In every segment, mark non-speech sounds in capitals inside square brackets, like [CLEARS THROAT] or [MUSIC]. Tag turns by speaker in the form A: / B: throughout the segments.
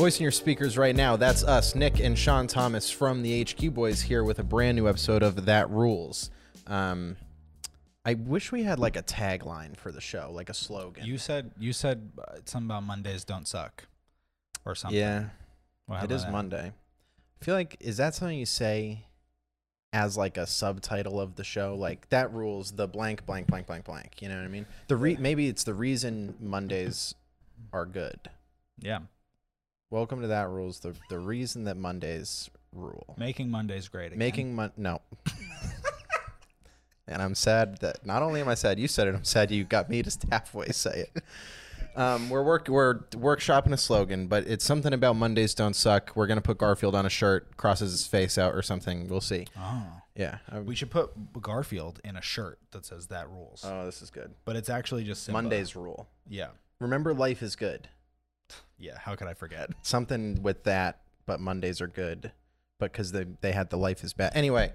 A: voice in your speakers right now. That's us, Nick and Shawn Thomas from the HQ Boys, here with a brand new episode of That Rules. Um, I wish we had like a tagline for the show, like a slogan.
B: You said you said uh, something about Mondays don't suck, or something.
A: yeah,
B: Well,
A: it is
B: that?
A: Monday. I feel like is that something you say as like a subtitle of the show? Like that rules the blank blank blank blank blank. You know what I mean? The re- maybe it's the reason Mondays are good.
B: Yeah,
A: Welcome to that rules the the reason that Mondays rule.
B: making Mondays great. Again.
A: Making mon no. [LAUGHS] and I'm sad that not only am I sad you said it, I'm sad you got me to halfway say it. Um, we're work we're workshopping a slogan, but it's something about Mondays don't suck. We're gonna put Garfield on a shirt, crosses his face out or something. We'll see.
B: Oh,
A: Yeah. I-
B: we should put Garfield in a shirt that says that rules,
A: oh, this is good.
B: but it's actually just Simba.
A: Mondays rule.
B: Yeah,
A: Remember, life is good.
B: Yeah. How could I forget? [LAUGHS]
A: Something with that, but Mondays are good, but because they they had the life is bad. Anyway.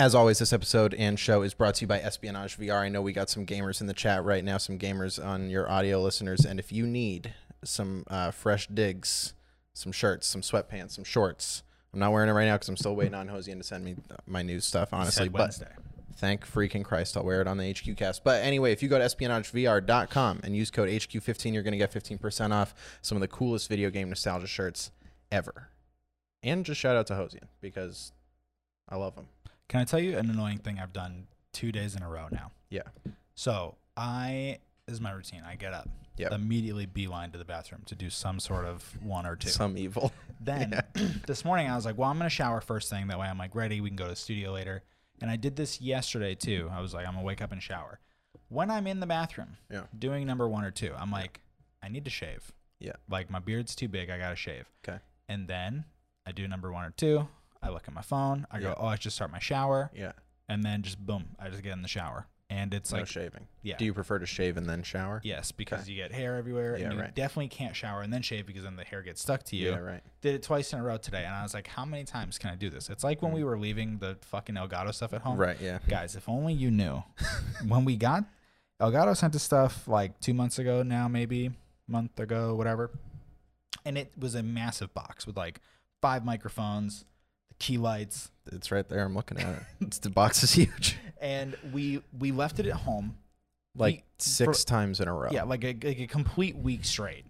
A: As always, this episode and show is brought to you by Espionage VR. I know we got some gamers in the chat right now, some gamers on your audio listeners. And if you need some uh, fresh digs, some shirts, some sweatpants, some shorts, I'm not wearing it right now because I'm still waiting on Hosian to send me my new stuff, honestly. But
B: Wednesday.
A: Thank freaking Christ, I'll wear it on the HQ cast. But anyway, if you go to espionagevr.com and use code HQ15, you're going to get 15% off some of the coolest video game nostalgia shirts ever. And just shout out to Hosian because I love him.
B: Can I tell you an annoying thing I've done two days in a row now?
A: Yeah.
B: So I this is my routine. I get up,
A: Yep.
B: immediately beeline to the bathroom to do some sort of one or two.
A: Some evil.
B: Then [LAUGHS] [CLEARS THROAT] this morning I was like, well, I'm gonna shower first thing. That way I'm like ready. We can go to the studio later. And I did this yesterday too. I was like, I'm gonna wake up and shower. When I'm in the bathroom,
A: Yeah.
B: doing number one or two, I'm like, I need to shave.
A: Yeah.
B: Like my beard's too big. I gotta shave.
A: Okay.
B: And then I do number one or two. I look at my phone. I go, oh, I should start my shower.
A: Yeah.
B: And then just boom, I just get in the shower. And it's
A: no
B: like,
A: shaving.
B: yeah.
A: Do you prefer to shave and then shower?
B: Yes, because
A: Okay.
B: you get hair everywhere,
A: Yeah,
B: and you
A: right.
B: definitely can't shower and then shave because then the hair gets stuck to you.
A: Yeah, right.
B: Did it twice in a row today, and I was like, "How many times can I do this?" It's like when we were leaving the fucking Elgato stuff at home.
A: Mm. Right, yeah.
B: Guys, if only you knew. [LAUGHS] when we got Elgato sent us stuff like two months ago now, maybe month ago, whatever, and it was a massive box with like five microphones, the key lights,
A: It's right there. I'm looking at it. [LAUGHS] It's, the box is huge. [LAUGHS]
B: and we we left it at home.
A: Like
B: We-
A: six
B: for-
A: times in a row.
B: Yeah, like a, like a complete week straight.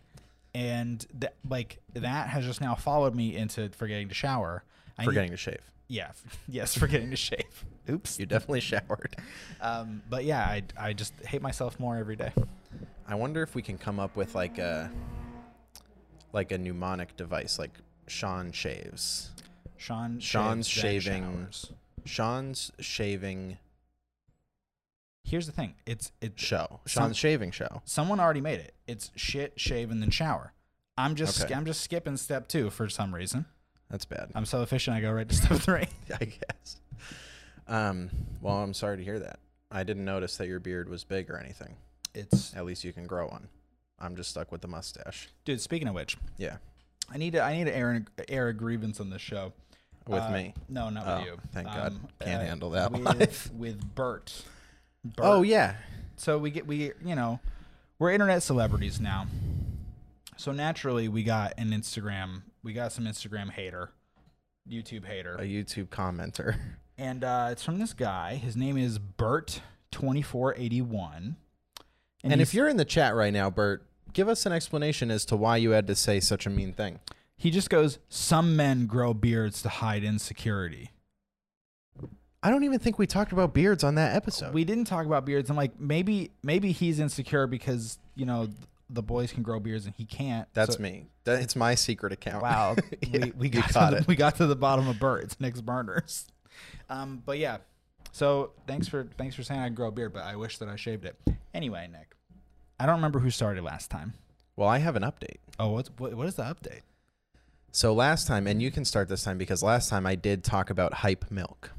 B: And that like that has just now followed me into forgetting to shower. I need-
A: Forgetting to shave.
B: yeah, [LAUGHS] yes, forgetting to shave. Oops.
A: You definitely showered.
B: Um, but yeah, I I just hate myself more every day.
A: I wonder if we can come up with like a like a mnemonic device, like Shawn shaves.
B: Shawn Shawn's
A: shaving-. Shawn's shaving
B: Here's the thing. It's it's
A: show.
B: Some-
A: Shawn's shaving show.
B: someone already made it. It's shit, shave, and then shower. I'm just
A: Okay.
B: I'm just skipping step two for some reason.
A: That's bad.
B: I'm so efficient. I go right to [LAUGHS] step three. [LAUGHS]
A: I guess. Um. Well, I'm sorry to hear that. I didn't notice that your beard was big or anything.
B: It's
A: At least you can grow one. I'm just stuck with the mustache.
B: dude. Speaking of which,
A: Yeah.
B: I need to I need to air, air a grievance on this show.
A: With
B: Uh,
A: me.
B: No, not
A: Oh,
B: with you.
A: thank God.
B: Um,
A: Can't
B: uh,
A: handle that
B: with, [LAUGHS] with Bert. Bert.
A: Oh yeah.
B: So we get we you know we're internet celebrities now. So naturally we got an Instagram. We got some Instagram hater, YouTube hater,
A: A YouTube commenter. [LAUGHS]
B: and uh, it's from this guy. His name is Bert twenty four eighty one.
A: And,
B: he's-
A: if you're in the chat right now, Bert, give us an explanation as to why you had to say such a mean thing.
B: He just goes, some men grow beards to hide insecurity.
A: I don't even think we talked about beards on that episode.
B: We didn't talk about beards. I'm like, maybe maybe he's insecure because you know the boys can grow beards and he can't.
A: That's
B: So-
A: me. That, it's my secret account.
B: Wow, [LAUGHS]
A: Yeah,
B: we, we got to the,
A: it.
B: we got to the bottom of birds, Nick's burners. [LAUGHS] Um, but yeah, so thanks for thanks for saying I grow a beard, but I wish that I shaved it. Anyway, Nick, I don't remember who started last time.
A: Well, I have an update.
B: Oh, what's what, what is the update?
A: So last time, and you can start this time because last time I did talk about hype milk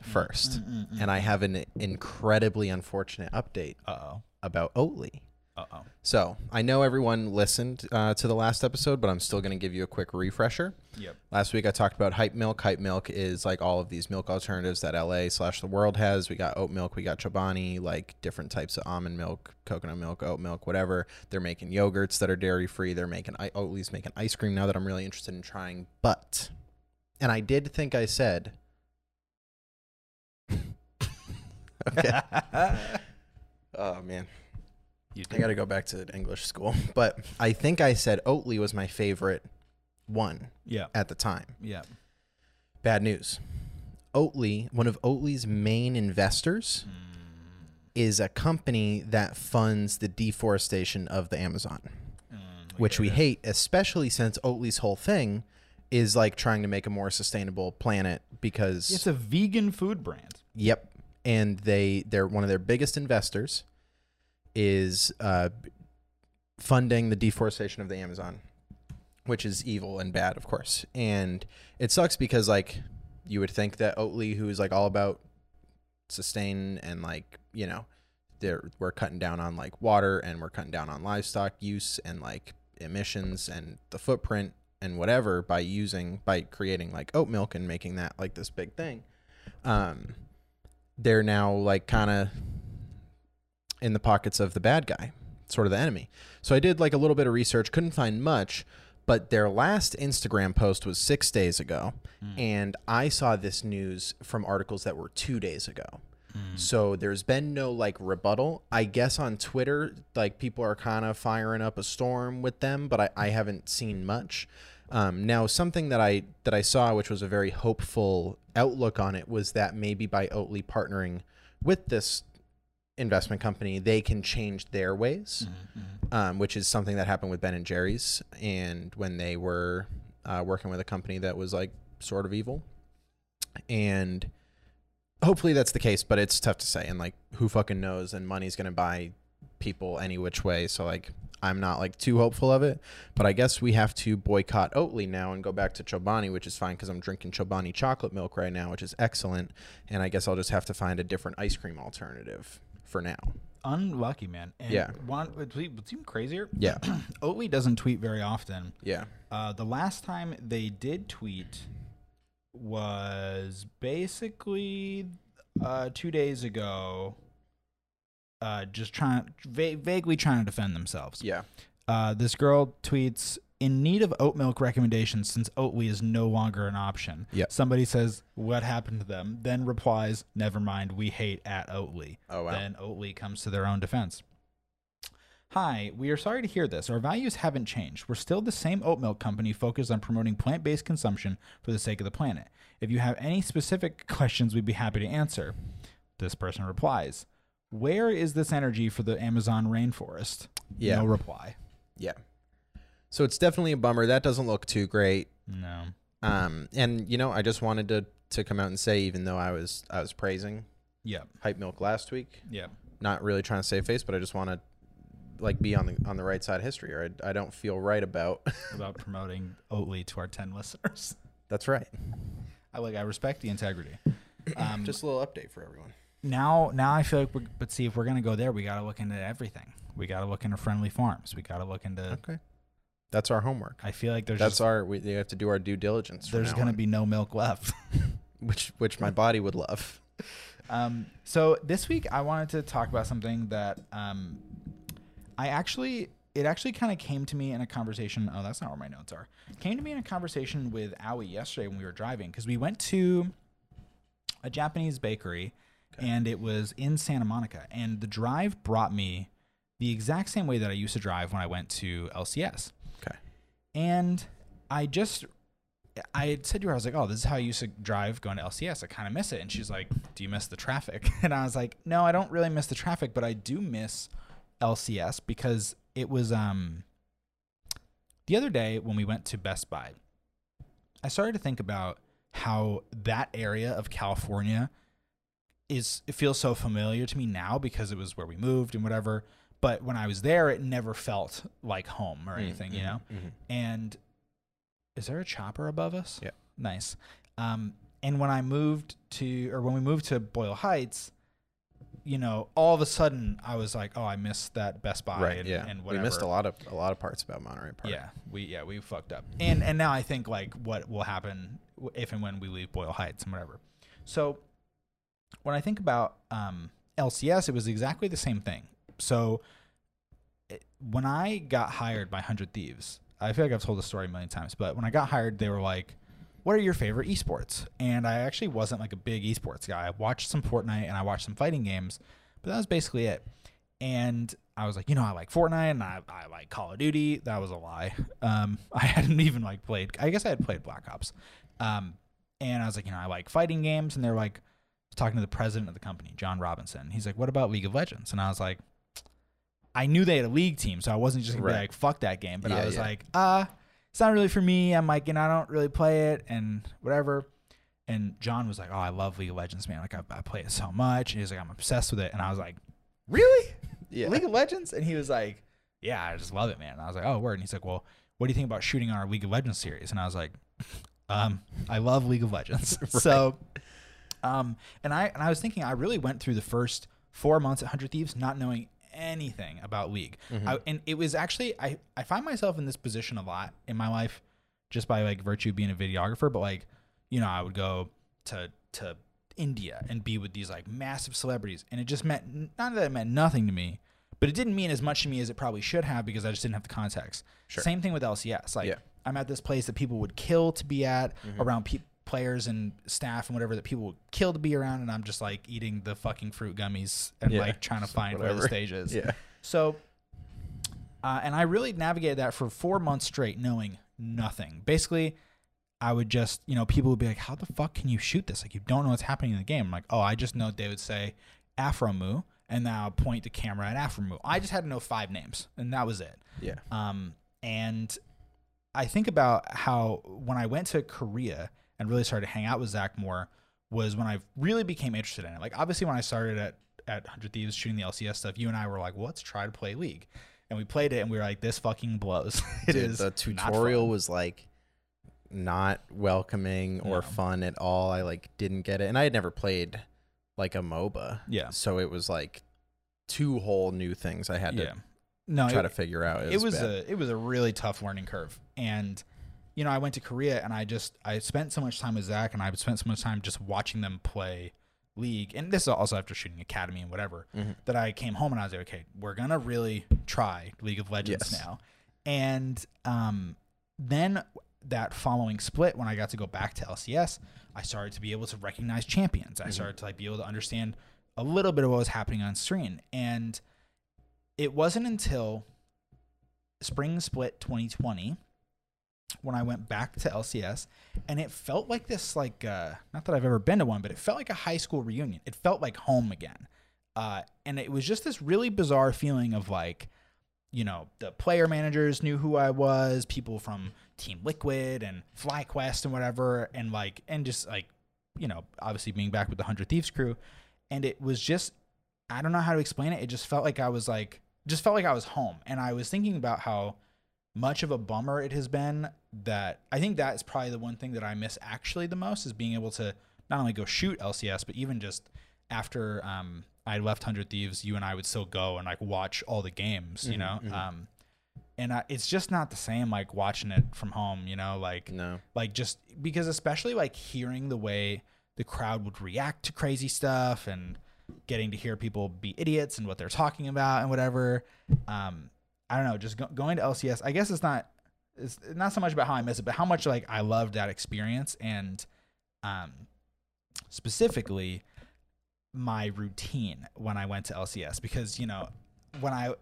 A: first,
B: Mm,
A: and I have an incredibly unfortunate update
B: Uh oh.
A: about Oatly.
B: Uh oh.
A: So I know everyone listened uh, to the last episode, but I'm still going to give you a quick refresher.
B: Yep.
A: Last week I talked about Hype Milk. Hype Milk is like all of these milk alternatives that LA slash the world has. We got oat milk, we got Chobani, like different types of almond milk, coconut milk, oat milk, whatever. They're making yogurts that are dairy free. They're making I- Oatly's making ice cream now that I'm really interested in trying. But, and I did think I said, [LAUGHS] okay. [LAUGHS] oh man,
B: you
A: I got to go back to English school. [LAUGHS] But I think I said Oatly was my favorite one
B: Yeah.
A: at the time.
B: Yeah.
A: Bad news. Oatly, one of Oatly's main investors, is a company that funds the deforestation of the Amazon,
B: Mm,
A: which we
B: it.
A: hate, especially since Oatly's whole thing is like trying to make a more sustainable planet because
B: It's a vegan food brand.
A: Yep. And they they're one of their biggest investors is uh, funding the deforestation of the Amazon, which is evil and bad, of course. And it sucks because like you would think that Oatly, who is like all about sustain and like you know they're we're cutting down on like water and we're cutting down on livestock use and like emissions and the footprint and whatever by using by creating like oat milk and making that like this big thing um they're now like kind of in the pockets of the bad guy sort of the enemy so i did like a little bit of research couldn't find much but their last instagram post was six days ago and i saw this news from articles that were two days ago so there's been no like rebuttal. I guess on Twitter, like people are kind of firing up a storm with them, but I, I haven't seen much. Um, now, something that I that I saw, which was a very hopeful outlook on it, was that maybe by Oatly partnering with this investment company, they can change their ways, um, which is something that happened with Ben and Jerry's, and when they were uh, working with a company that was like sort of evil, and hopefully that's the case, but it's tough to say. And like, who fucking knows? And money's gonna buy people any which way. So like, I'm not like too hopeful of it. But I guess we have to boycott Oatly now and go back to Chobani, which is fine because I'm drinking Chobani chocolate milk right now, which is excellent. And I guess I'll just have to find a different ice cream alternative for now.
B: Unlucky, man. And
A: Yeah.
B: One, what's even crazier,
A: Yeah, [CLEARS THROAT]
B: Oatly doesn't tweet very often.
A: yeah,
B: Uh, the last time they did tweet was basically uh, two days ago. Uh, just trying, va- vaguely trying to defend themselves.
A: yeah.
B: Uh, this girl tweets in need of oat milk recommendations since Oatly is no longer an option.
A: Yep.
B: Somebody says, "What happened to them?" Then replies, "Never mind, we hate at Oatly."
A: Oh wow.
B: Then Oatly comes to their own defense. Hi, we are sorry to hear this. Our values haven't changed. We're still the same oat milk company focused on promoting plant based consumption for the sake of the planet. If you have any specific [LAUGHS] questions, we'd be happy to answer. This person replies, Where is this energy for the Amazon rainforest?
A: Yeah.
B: No reply.
A: yeah. So it's definitely a bummer. That doesn't look too great.
B: No.
A: Um, and you know, I just wanted to to come out and say, even though I was I was praising
B: Yep.
A: Hype Milk last week,
B: Yep.
A: not really trying to save face, but I just want to like be on the on the right side of history, or I, I don't feel right about. [LAUGHS]
B: About promoting Oatly to our 10 listeners.
A: That's right.
B: I like, I respect the integrity. [COUGHS] Um,
A: Just a little update for everyone.
B: now now I feel like we're but see if we're gonna go there, we gotta look into everything. We gotta look into friendly farms. We gotta look into
A: Okay, that's our homework.
B: I feel like there's
A: That's
B: just,
A: our we, we have to do our due diligence.
B: there's gonna be no milk left. [LAUGHS] [LAUGHS]
A: which which my body would love.
B: um so this week I wanted to talk about something that um I actually it actually kind of came to me in a conversation. Oh, that's not where my notes are. Came to me in a conversation with Aoi yesterday when we were driving because we went to a Japanese bakery and it was in Santa Monica. And the drive brought me the exact same way that I used to drive when I went to LCS. And I just, I had said to her, I was like, oh, this is how I used to drive going to LCS. I kind of miss it. And she's like, do you miss the traffic? [LAUGHS] And I was like, no, I don't really miss the traffic, but I do miss LCS because it was, um, the other day when we went to Best Buy, I started to think about how that area of California is it feels so familiar to me now because it was where we moved and whatever. But when I was there, it never felt like home or anything, you know.
A: Mhm.
B: And is there a chopper above us?
A: Yeah.
B: Nice. Um, and when I moved to, or when we moved to Boyle Heights, you know, all of a sudden I was like, oh, I missed that Best Buy
A: right.
B: and,
A: yeah.
B: and
A: we missed a lot of a lot of parts about Monterey Park.
B: Yeah, we yeah we fucked up, and and now I think like what will happen if and when we leave Boyle Heights and whatever. So when I think about um, LCS, it was exactly the same thing. So it, when I got hired by Hundred Thieves, I feel like I've told the story a million times, but when I got hired, they were like, "What are your favorite esports?" And I actually wasn't like a big esports guy. I watched some Fortnite and I watched some fighting games, but that was basically it. And I was like, you know, I like Fortnite and I, I like Call of Duty. That was a lie. [LAUGHS] Um, I hadn't [LAUGHS] even like played. I guess I had played Black Ops. Um, and I was like, you know, I like fighting games. And they're like talking to the president of the company, John Robinson. He's like, what about League of Legends? And I was like, I knew they had a league team, so I wasn't just gonna
A: Right.
B: be like, fuck that game. But I was
A: yeah.
B: like, uh, it's not really for me. I'm like, you know, I don't really play it and whatever. And John was like, oh, I love League of Legends, man. Like I, I play it so much. And he was like, I'm obsessed with it. And I was like, really? [LAUGHS]
A: Yeah.
B: League of Legends? And he was like, Yeah, I just love it, man. And I was like, Oh, word. And he's like, Well, what do you think about shooting on our League of Legends series? And I was like, [LAUGHS] um, I love League of Legends. [LAUGHS] So um and I and I was thinking I really went through the first four months at Hundred Thieves not knowing anything about League.
A: Mhm.
B: I, and it was actually I, I find myself in this position a lot in my life just by like virtue of being a videographer, but like, you know, I would go to to India and be with these like massive celebrities, and it just meant not that it meant nothing to me, but it didn't mean as much to me as it probably should have because I just didn't have the context.
A: Sure.
B: Same thing with LCS. Like
A: Yeah.
B: I'm at this place that people would kill to be at,
A: Mhm.
B: around pe- players and staff and whatever that people would kill to be around, and I'm just like eating the fucking fruit gummies and
A: Yeah.
B: like trying to find where the stage is. [LAUGHS]
A: Yeah.
B: So, uh, and I really navigated that for four months straight, knowing nothing. Basically, I would just, you know, people would be like, "How the fuck can you shoot this? Like, you don't know what's happening in the game." I'm like, "Oh, I just know." They would say Aphromoo, and now point the camera at Aphromoo. I just had to know five names, and that was it.
A: Yeah.
B: Um, and I think about how when I went to Korea and really started to hang out with Zach more was when I really became interested in it. Like obviously when I started at at Hundred Thieves shooting the LCS stuff, you and I were like, well, let's try to play League, and we played it, and we were like, this fucking blows. [LAUGHS] It
A: Dude,
B: is
A: the tutorial was like not welcoming or
B: No.
A: fun at all. I like didn't get it. And I had never played like a MOBA.
B: yeah,
A: So it was like two whole new things I had to.
B: No,
A: try
B: it,
A: to figure out.
B: it was
A: bad.
B: a it was a really tough learning curve and you know i went to korea and i just i spent so much time with zach and i spent so much time just watching them play league and this is also after shooting academy and whatever
A: Mhm.
B: that i came home and i was like okay we're gonna really try league of legends
A: Yes.
B: now and um then that following split when i got to go back to lcs i started to be able to recognize champions i
A: Mhm.
B: started to like be able to understand a little bit of what was happening on screen and it wasn't until spring split 2020 when I went back to LCS and it felt like this like uh not that I've ever been to one but it felt like a high school reunion. It felt like home again. Uh and it was just this really bizarre feeling of like you know, the player managers knew who I was, people from Team Liquid and FlyQuest and whatever and like and just like you know, obviously being back with the 100 Thieves crew and it was just I don't know how to explain it. It just felt like I was like just felt like I was home. And I was thinking about how much of a bummer it has been that I think that's probably the one thing that I miss actually the most is being able to not only go shoot LCS, but even just after um, I left Hundred Thieves, you and I would still go and like watch all the games, you
A: Mhm,
B: know.
A: mhm.
B: Um, and I, it's just not the same like watching it from home, you know. Like
A: no.
B: like just because especially like hearing the way the crowd would react to crazy stuff and getting to hear people be idiots and what they're talking about and whatever um i don't know just go- going to lcs i guess it's not it's not so much about how i miss it but how much like i loved that experience and um specifically my routine when i went to lcs because you know when i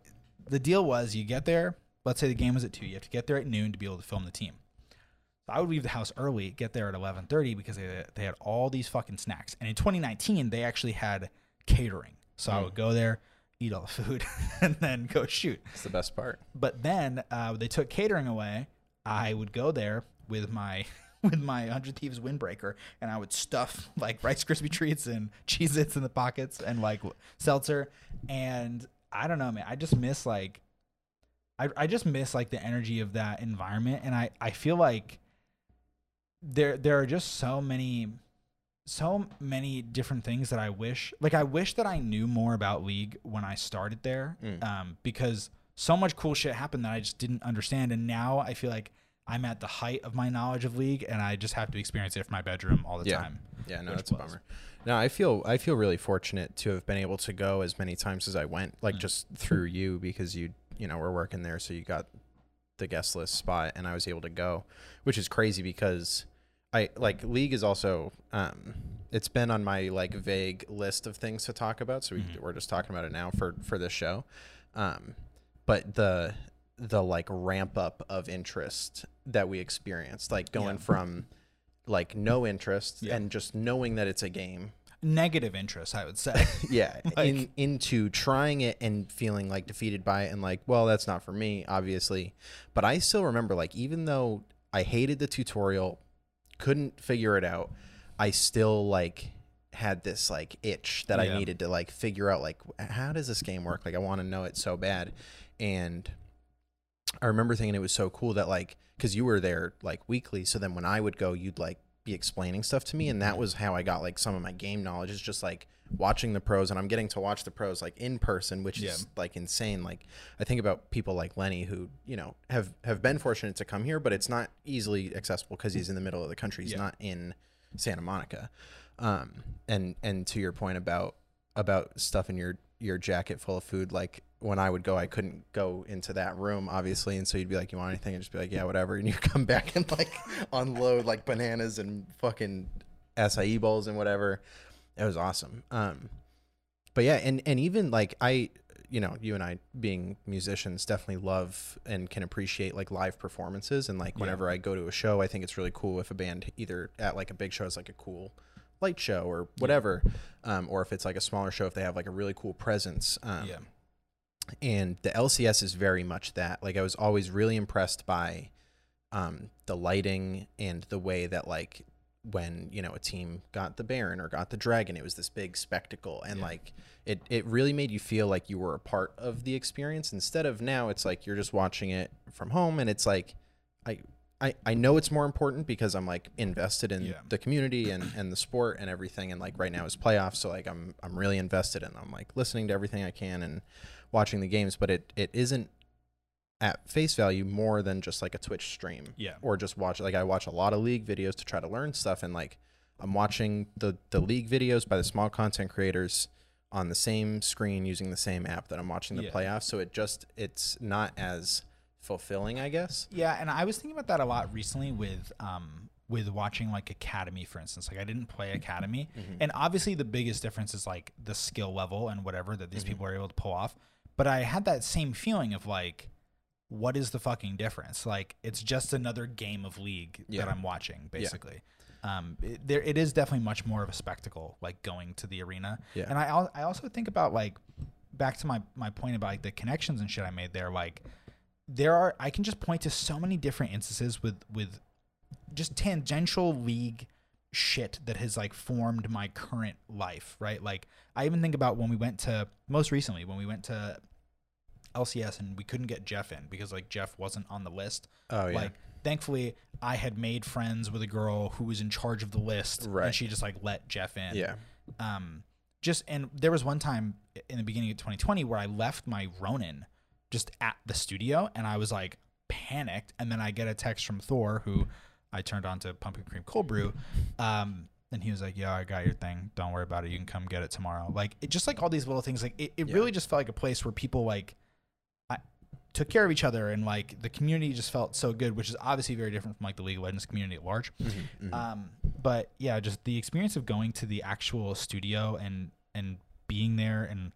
B: the deal was you get there let's say the game was at 2 you have to get there at noon to be able to film the team so I would leave the house early, get there at 11:30 because they they had all these fucking snacks. And in 2019, they actually had catering. So I
A: Mm.
B: would go there, eat all the food, [LAUGHS] and then go shoot.
A: It's the best part.
B: But then uh, they took catering away. I would go there with my [LAUGHS] with my 100 Thieves windbreaker, and I would stuff like Rice Krispie treats and Cheez-Its in the pockets and like seltzer. And I don't know, man. I just miss like I, I just miss like the energy of that environment and I, I feel like there there are just so many so many different things that I wish like I wish that I knew more about league when I started there
A: Mm.
B: um, because so much cool shit happened that I just didn't understand and now I feel like I'm at the height of my knowledge of league and I just have to experience it from my bedroom all the
A: Yeah.
B: time.
A: Yeah, no, that's a bummer. No, I feel I feel really fortunate to have been able to go as many times as I went, like
B: Mm.
A: just through you because you you know were working there, so you got the guest list spot, and I was able to go, which is crazy because I like league is also um it's been on my like vague list of things to talk about, so we,
B: Mhm.
A: we're just talking about it now for for this show, um, but the the like ramp up of interest that we experienced, like going
B: Yeah.
A: from like no interest
B: Yeah.
A: and just knowing that it's a game
B: Negative interest, I would say. [LAUGHS]
A: yeah [LAUGHS]
B: Like-
A: in, into trying it and feeling like defeated by it and like well that's not for me obviously but i still remember like even though i hated the tutorial couldn't figure it out i still like had this like itch that i needed to like figure out like how does this game work? Like i want to know it so bad. And i remember thinking it was so cool that like because you were there like weekly so then when i would go you'd like be explaining stuff to me and that was how i got like some of my game knowledge is just like watching the pros and i'm getting to watch the pros like in person which
B: Yeah.
A: is like insane like i think about people like lenny who you know have have been fortunate to come here but it's not easily accessible because he's in the middle of the country he's
B: Yeah.
A: not in santa monica um and and to your point about about stuff in your your jacket full of food like when i would go i couldn't go into that room obviously. And so you'd be like you want anything? And just be like yeah whatever. And you [LAUGHS] come back and like [LAUGHS] unload like bananas and fucking acai bowls and whatever. It was awesome. Um but yeah and and even like i you know you and i being musicians definitely love and can appreciate like live performances. And like
B: Yeah.
A: whenever i go to a show i think it's really cool if a band either at like a big show is like a cool light show or whatever um, or if it's like a smaller show if they have like a really cool presence. Um,
B: yeah.
A: And the LCS is very much that. Like I was always really impressed by um, the lighting and the way that like when you know a team got the Baron or got the Dragon, it was this big spectacle, and
B: Yeah.
A: like it it really made you feel like you were a part of the experience instead of now it's like you're just watching it from home, and it's like I. I, I know it's more important because I'm like invested in
B: Yeah.
A: the community and, and the sport and everything and like right now is playoffs so like I'm I'm really invested and I'm like listening to everything I can and watching the games, but it, it isn't at face value more than just like a Twitch stream.
B: Yeah.
A: Or just watch like I watch a lot of league videos to try to learn stuff and like I'm watching the the league videos by the small content creators on the same screen using the same app that I'm watching the
B: Yeah.
A: playoffs. So it just it's not as fulfilling, I guess.
B: Yeah, and I was thinking about that a lot recently with um with watching like Academy, for instance. Like I didn't play mm-hmm. Academy, mm-hmm. and obviously the biggest difference is like the skill level and whatever that these mm-hmm. people are able to pull off. But I had that same feeling of like, what is the fucking difference? Like it's just another game of League
A: Yeah.
B: that I'm watching, basically. Um, it, there it is definitely much more of a spectacle, like going to the arena.
A: Yeah.
B: And I al- I also think about like back to my my point about like the connections and shit I made there, like there are I can just point to so many different instances with with just tangential league shit that has like formed my current life, right? Like I even think about when we went to most recently when we went to LCS and we couldn't get Jeff in because like Jeff wasn't on the list.
A: Oh yeah.
B: Like thankfully I had made friends with a girl who was in charge of the list
A: Right.
B: and she just like let Jeff in
A: yeah.
B: um just and there was one time in the beginning of 2020 where I left my Ronin just at the studio and I was like panicked and then I get a text from Thor who I turned on to pumpkin cream cold brew um and he was like yeah I got your thing don't worry about it you can come get it tomorrow like it just like all these little things like it, it
A: Yeah.
B: really just felt like a place where people like took care of each other and like the community just felt so good which is obviously very different from like the League of Legends community at large
A: Mhm, mhm.
B: um, but yeah, just the experience of going to the actual studio and and being there, and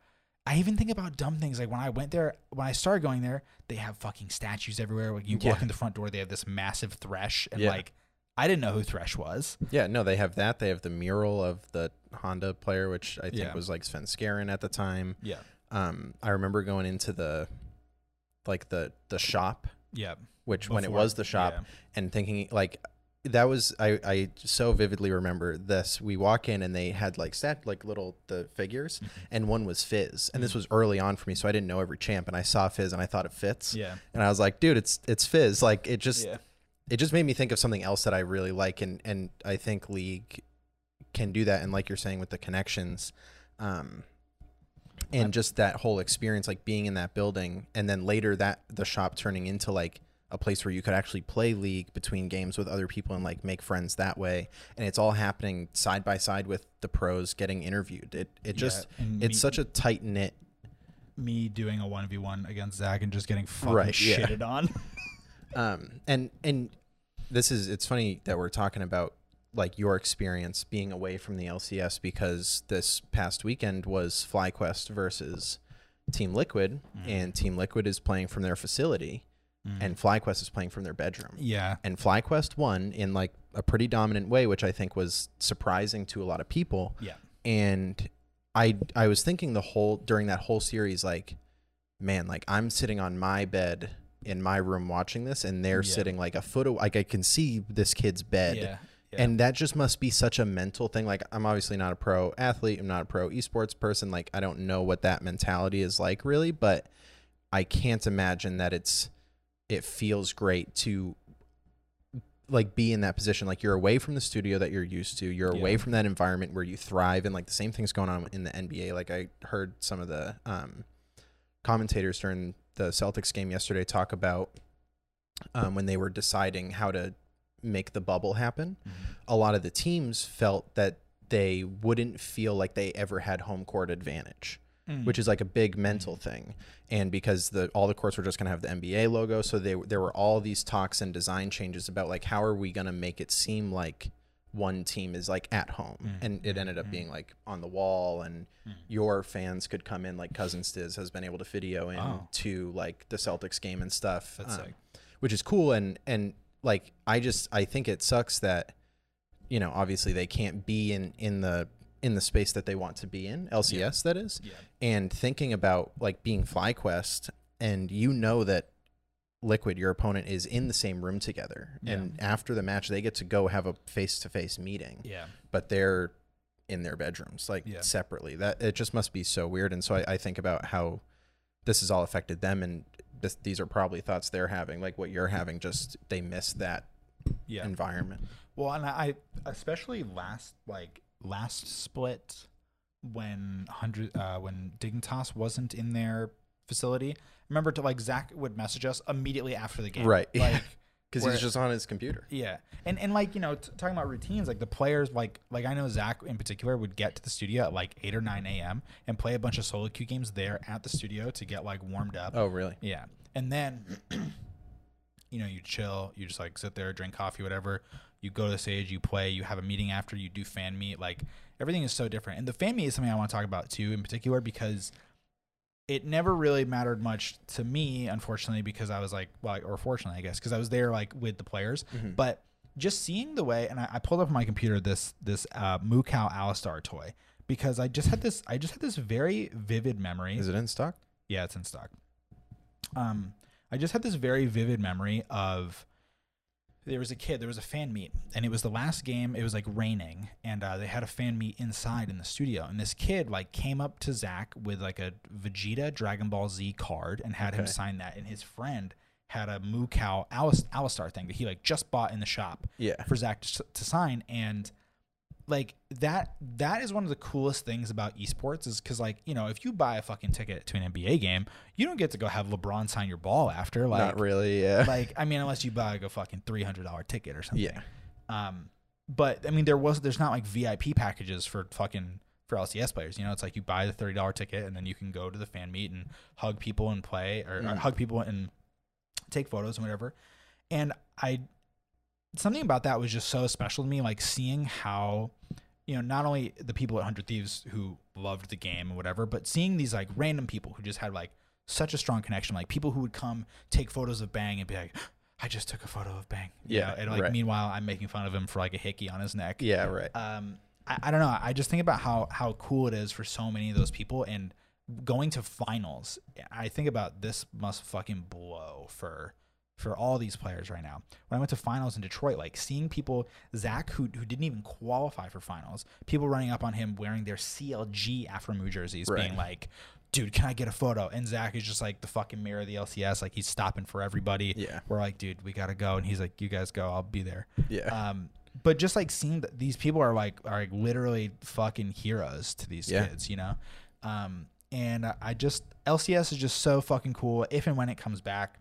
B: I even think about dumb things like when I went there, when I started going there, they have fucking statues everywhere. Like you walk in the front door, they have this massive Thresh, and
A: Yeah.
B: like I didn't know who Thresh was.
A: Yeah, no, they have that. They have the mural of the Honda player, which I think
B: Yeah.
A: was like Svenskeren at the time.
B: Yeah,
A: Um, I remember going into the like the the shop,
B: yeah.
A: which when it was the shop,
B: yeah.
A: and thinking like that was I I so vividly remember this. We walk in and they had like stat like little the figures,
B: Mm-hmm.
A: and one was Fizz, and this was early on for me, so I didn't know every champ, and I saw Fizz and I thought it fits,
B: Yeah,
A: and I was like, dude, it's it's Fizz. Like it just
B: yeah,
A: it just made me think of something else that I really like, and and I think League can do that and like you're saying with the connections um and just that whole experience like being in that building and then later that the shop turning into like a place where you could actually play league between games with other people and like make friends that way and it's all happening side by side with the pros getting interviewed it it just
B: Yeah, and
A: it's
B: me-
A: such a tight knit
B: me doing a one v one against Zach and just getting fucking
A: Right, yeah.
B: shitted on. [LAUGHS]
A: um and and this is it's funny that we're talking about like your experience being away from the LCS because this past weekend was FlyQuest versus Team Liquid mm-hmm. and Team Liquid is playing from their facility mm-hmm. and FlyQuest is playing from their bedroom.
B: yeah,
A: And FlyQuest won in like a pretty dominant way, which I think was surprising to a lot of people.
B: yeah,
A: and I I was thinking the whole during that whole series like man like I'm sitting on my bed in my room watching this and they're
B: Yeah.
A: sitting like a foot away. like I can see this kid's bed
B: yeah, yeah.
A: and that just must be such a mental thing like I'm obviously not a pro athlete I'm not a pro esports person like I don't know what that mentality is like really but I can't imagine that it's it feels great to like be in that position like you're away from the studio that you're used to you're away
B: Yeah.
A: from that environment where you thrive and like the same thing's going on in the NBA like I heard some of the um commentators during the Celtics game yesterday talk about um, when they were deciding how to make the bubble happen
B: Mhm.
A: a lot of the teams felt that they wouldn't feel like they ever had home court advantage
B: Mm.
A: which is like a big mental thing. And because the all the courts were just going to have the NBA logo, so they there were all these talks and design changes about like how are we going to make it seem like one team is like at home,
B: Mm,
A: and it ended up
B: mm.
A: being like on the wall, and
B: Mm.
A: your fans could come in like Cousins Diz has been able to video in
B: Oh.
A: to like the Celtics game and stuff,
B: That's
A: um, which is cool. And and like I just I think it sucks that you know obviously they can't be in in the in the space that they want to be in LCS that is
B: Yeah,
A: and thinking about like being FlyQuest and you know that Liquid, your opponent, is in the same room together,
B: Yeah.
A: and after the match, they get to go have a face-to-face meeting,
B: yeah,
A: but they're in their bedrooms, like
B: Yeah.
A: separately. That it just must be so weird. And so I, I think about how this has all affected them, and this, these are probably thoughts they're having, like what you're having. Just they miss that
B: yeah.
A: environment.
B: Well, and I especially last like last split when hundred uh, when Dignitas wasn't in their facility. Remember to like Zach would message us immediately after the game,
A: Right. [LAUGHS]
B: Like
A: Because he's just on his computer.
B: yeah, and and like you know t- talking about routines, like the players like like I know Zach in particular would get to the studio at like eight or nine a.m. and play a bunch of solo queue games there at the studio to get like warmed up.
A: Oh, really?
B: Yeah. And then, [CLEARS THROAT] you know, you chill, you just like sit there, drink coffee, whatever. You go to the stage, you play, you have a meeting after, you do fan meet. Like everything is so different. And the fan meet is something I want to talk about too, in particular, because it never really mattered much to me, unfortunately, because I was like, well, or fortunately, I guess, because I was there like with the players.
A: Mhm.
B: But just seeing the way, and I, I pulled up on my computer this this uh, Moo Cow Alistar toy because I just had this I just had this very vivid memory.
A: Is it in stock?
B: Yeah, it's in stock. Um, I just had this very vivid memory of there was a kid, there was a fan meet, and it was the last game. It was like raining, and uh, they had a fan meet inside in the studio. And this kid like came up to Zach with like a Vegeta Dragon Ball Z card and had him sign that. And his friend had a Moo Cow Alis- Alistar thing that he like just bought in the shop
A: Yeah.
B: for Zach to, to sign and like that that is one of the coolest things about esports is because like you know if you buy a fucking ticket to an NBA game you don't get to go have LeBron sign your ball after like
A: Not really. Yeah. [LAUGHS]
B: like I mean unless you buy like a fucking three hundred dollar ticket or something
A: yeah.
B: um but I mean there was there's not like VIP packages for fucking for LCS players you know it's like you buy the thirty dollar ticket and then you can go to the fan meet and hug people and play or, or
A: Mm.
B: hug people and take photos and whatever and I something about that was just so special to me like seeing how you know not only the people at 100 thieves who loved the game and whatever but seeing these like random people who just had like such a strong connection like people who would come take photos of bang and be like i just took a photo of bang You
A: Yeah,
B: know, and like
A: right.
B: meanwhile i'm making fun of him for like a hickey on his neck
A: Yeah. Right.
B: um I, I don't know i just think about how how cool it is for so many of those people and going to finals i think about this must fucking blow for for all these players right now when i went to finals in detroit like seeing people zach who, who didn't even qualify for finals people running up on him wearing their clg afro jerseys being like dude can i get a photo and zach is just like the fucking mirror of the lcs like he's stopping for everybody
A: Yeah.
B: we're like dude we gotta go and he's like you guys go i'll be there
A: Yeah.
B: um, but just like seeing that these people are like are like literally fucking heroes to these
A: Yeah.
B: kids, you know. Um, and I just LCS is just so fucking cool. If and when it comes back,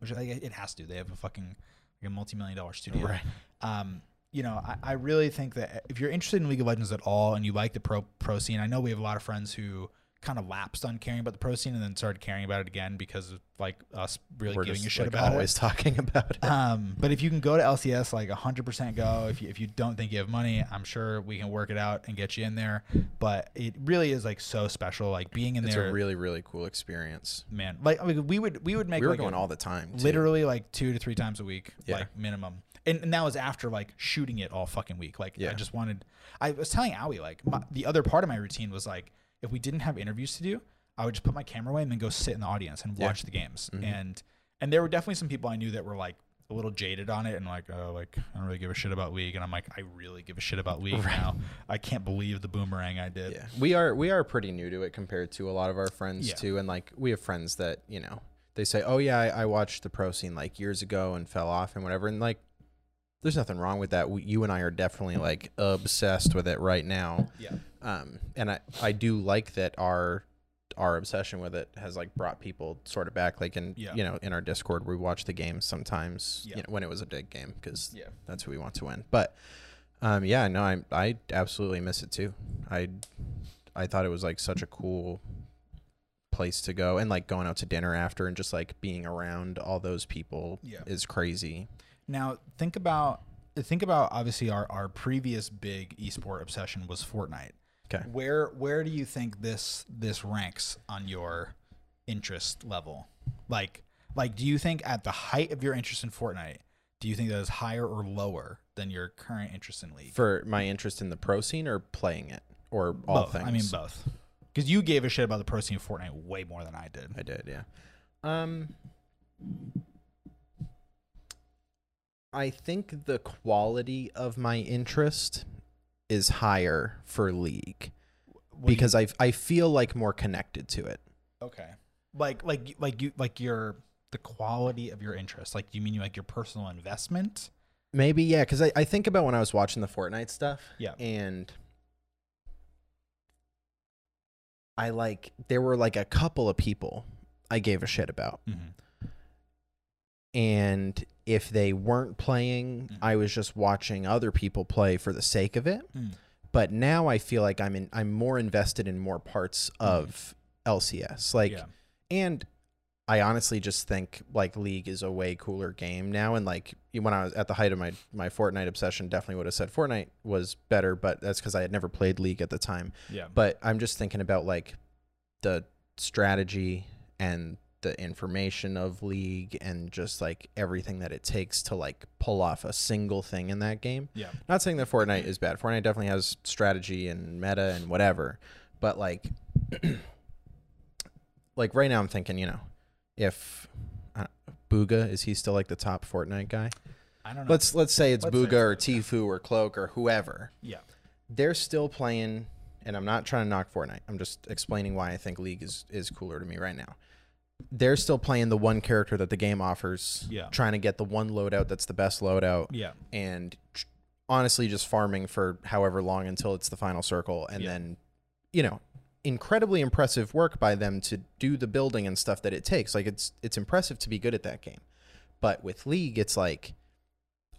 B: which like it has to, they have a fucking like a multi-million dollar studio.
A: Right.
B: Um, you know, I, I really think that if you're interested in League of Legends at all and you like the pro pro scene, I know we have a lot of friends who kind of lapsed on caring about the pro scene and then started caring about it again because of like us really
A: We're
B: giving a shit
A: like,
B: about
A: always
B: it.
A: talking [LAUGHS] about it.
B: Um, but if you can go to LCS, like 100% go. If you, if you don't think you have money, I'm sure we can work it out and get you in there. But it really is like so special. Like being in
A: it's
B: there,
A: a really really cool experience.
B: man. Like I mean, we would we would make
A: we were
B: like
A: going
B: a-
A: all the time. too.
B: literally like two to three times a week,
A: Yeah.
B: like minimum. And, and that was after like shooting it all fucking week. Like I just wanted. I was telling Aoi like my, the other part of my routine was like if we didn't have interviews to do, I would just put my camera away and then go sit in the audience and
A: Yeah.
B: watch the games.
A: Mhm.
B: And and there were definitely some people I knew that were like a little jaded on it and like oh like I don't really give a shit about League. And I'm like I really give a shit about League
A: Right.
B: now. I can't believe the boomerang I did.
A: Yeah, we are we are pretty new to it compared to a lot of our friends
B: Yeah.
A: too, and like we have friends that you know they say, oh yeah, I, I watched the pro scene like years ago and fell off and whatever, and like there's nothing wrong with that. We, you and I are definitely [LAUGHS] like obsessed with it right now,
B: Yeah.
A: Um, and I I do like that our our obsession with it has like brought people sort of back like in
B: Yeah.
A: you know in our discord we watch the games sometimes
B: Yeah.
A: you know, when it was a big game because
B: Yeah.
A: that's who we want to win. But um, yeah, no, I I absolutely miss it too. I I thought it was like such a cool place to go, and like going out to dinner after and just like being around all those people
B: Yeah.
A: is crazy.
B: Now think about think about obviously our, our previous big esport obsession was Fortnite.
A: Okay.
B: Where where do you think this this ranks on your interest level? Like like do you think at the height of your interest in Fortnite, do you think that is higher or lower than your current interest in League?
A: For my interest in the pro scene or playing it or all
B: both.
A: things.
B: I mean both. Because you gave a shit about the pro scene of Fortnite way more than I did.
A: I did, yeah. Um I think the quality of my interest is higher for League
B: What do you-
A: because I I feel like more connected to it.
B: Okay. Like like like you like your the quality of your interest. Like you mean you like your personal investment?
A: Maybe yeah, because I, I think about when I was watching the Fortnite stuff.
B: Yeah.
A: And I like there were like a couple of people I gave a shit about.
B: Mm-hmm.
A: And if they weren't playing,
B: Mhm.
A: I was just watching other people play for the sake of it.
B: Mm.
A: But now I feel like I'm in I'm more invested in more parts of LCS. Like
B: yeah.
A: and I honestly just think like League is a way cooler game now. And like when I was at the height of my my Fortnite obsession, definitely would have said Fortnite was better, but that's because I had never played League at the time.
B: Yeah.
A: But I'm just thinking about like the strategy and the information of League and just like everything that it takes to like pull off a single thing in that game.
B: Yeah.
A: Not saying that Fortnite is bad. Fortnite definitely has strategy and meta and whatever. But like [CLEARS THROAT] like right now I'm thinking, you know, if uh, Bugha is he still like the top Fortnite guy?
B: I don't know.
A: Let's let's say it's
B: Let's say
A: Bugha or. Tfue or Cloak or whoever.
B: yeah.
A: They're still playing and I'm not trying to knock Fortnite. I'm just explaining why I think League is is cooler to me right now. They're still playing the one character that the game offers,
B: Yeah.
A: trying to get the one loadout that's the best loadout
B: Yeah.
A: and tr- honestly just farming for however long until it's the final circle and
B: Yeah.
A: then you know incredibly impressive work by them to do the building and stuff that it takes like it's it's impressive to be good at that game but with league it's like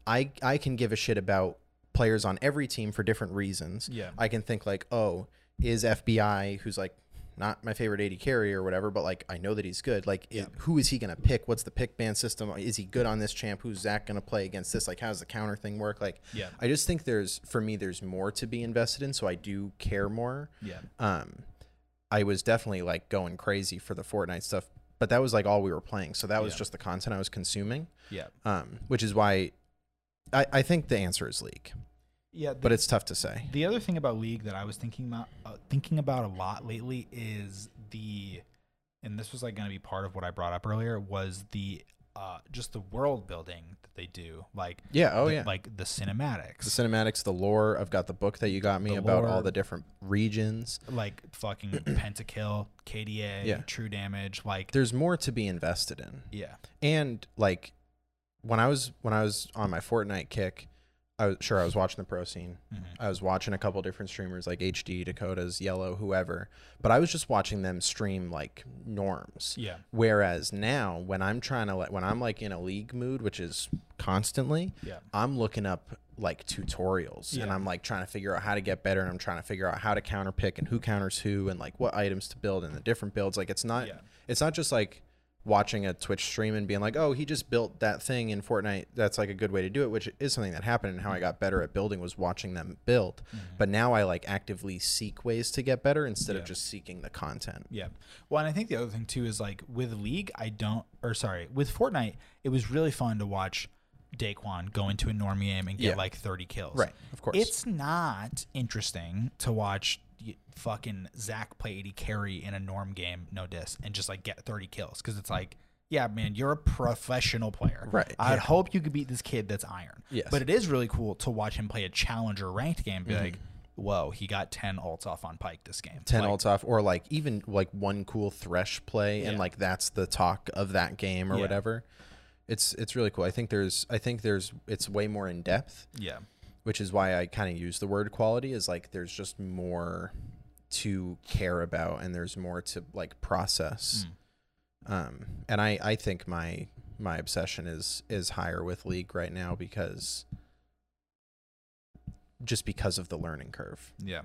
A: i i can give a shit about players on every team for different reasons
B: Yeah.
A: i can think like oh is fbi who's like not my favorite AD carry or whatever, but like I know that he's good. Like,
B: Yeah.
A: it, who is he going to pick? What's the pick ban system? Is he good on this champ? Who's Zach going to play against this? Like, how does the counter thing work? Like,
B: Yeah.
A: I just think there's for me there's more to be invested in, so I do care more.
B: Yeah.
A: Um, I was definitely like going crazy for the Fortnite stuff, but that was like all we were playing, so that was
B: Yeah.
A: just the content I was consuming.
B: Yeah.
A: Um, which is why I I think the answer is League,
B: Yeah.
A: but it's tough to say.
B: The other thing about League that I was thinking about uh, thinking about a lot lately is the, and this was like going to be part of what I brought up earlier was the, uh, just the world building that they do, like
A: Yeah. Oh
B: the-
A: yeah.
B: like the cinematics,
A: the cinematics, the lore. I've got the book that you got me
B: The
A: about all the different regions.
B: like fucking [CLEARS THROAT] pentakill, KDA,
A: Yeah.
B: true damage, like
A: There's more to be invested in.
B: yeah,
A: and like when I was when I was on my Fortnite kick, I was sure I was watching the pro scene.
B: Mhm.
A: I was watching a couple different streamers like HD, Dakotaz, Yellow, whoever. But I was just watching them stream like norms.
B: Yeah.
A: Whereas now, when I'm trying to like, when I'm like in a league mood, which is constantly,
B: Yeah.
A: I'm looking up like tutorials and I'm like trying to figure out how to get better and I'm trying to figure out how to counter pick and who counters who and like what items to build and the different builds. Like it's not
B: Yeah.
A: it's not just like watching a Twitch stream and being like, "Oh, he just built that thing in Fortnite." That's like a good way to do it, which is something that happened and how I got better at building was watching them build. Mm-hmm. But now I like actively seek ways to get better instead
B: Yeah.
A: of just seeking the content.
B: Yeah. Well, and I think the other thing too is like with League, I don't, or sorry, with Fortnite, it was really fun to watch Daequan go into a normie game and get
A: Yeah.
B: like 30 kills.
A: Right, of course.
B: It's not interesting to watch fucking Zach play AD carry in a norm game, no diss, and just like get 30 kills. Cause it's like, yeah, man, you're a professional player.
A: Right,
B: I'd
A: yeah.
B: hope you could beat this kid that's iron.
A: Yes.
B: But it is really cool to watch him play a challenger ranked game. and
A: Mm-hmm.
B: Be like, whoa, he got 10 ults off on Pyke this game.
A: 10
B: Like,
A: ults off or like even like one cool thresh play and like that's the talk of that game or
B: Yeah.
A: whatever. It's it's really cool. I think there's I think there's it's way more in depth,
B: Yeah.
A: Which is why I kind of use the word quality is like there's just more to care about and there's more to like process.
B: Mm.
A: Um and I I think my my obsession is is higher with league right now because just because of the learning curve
B: Yeah.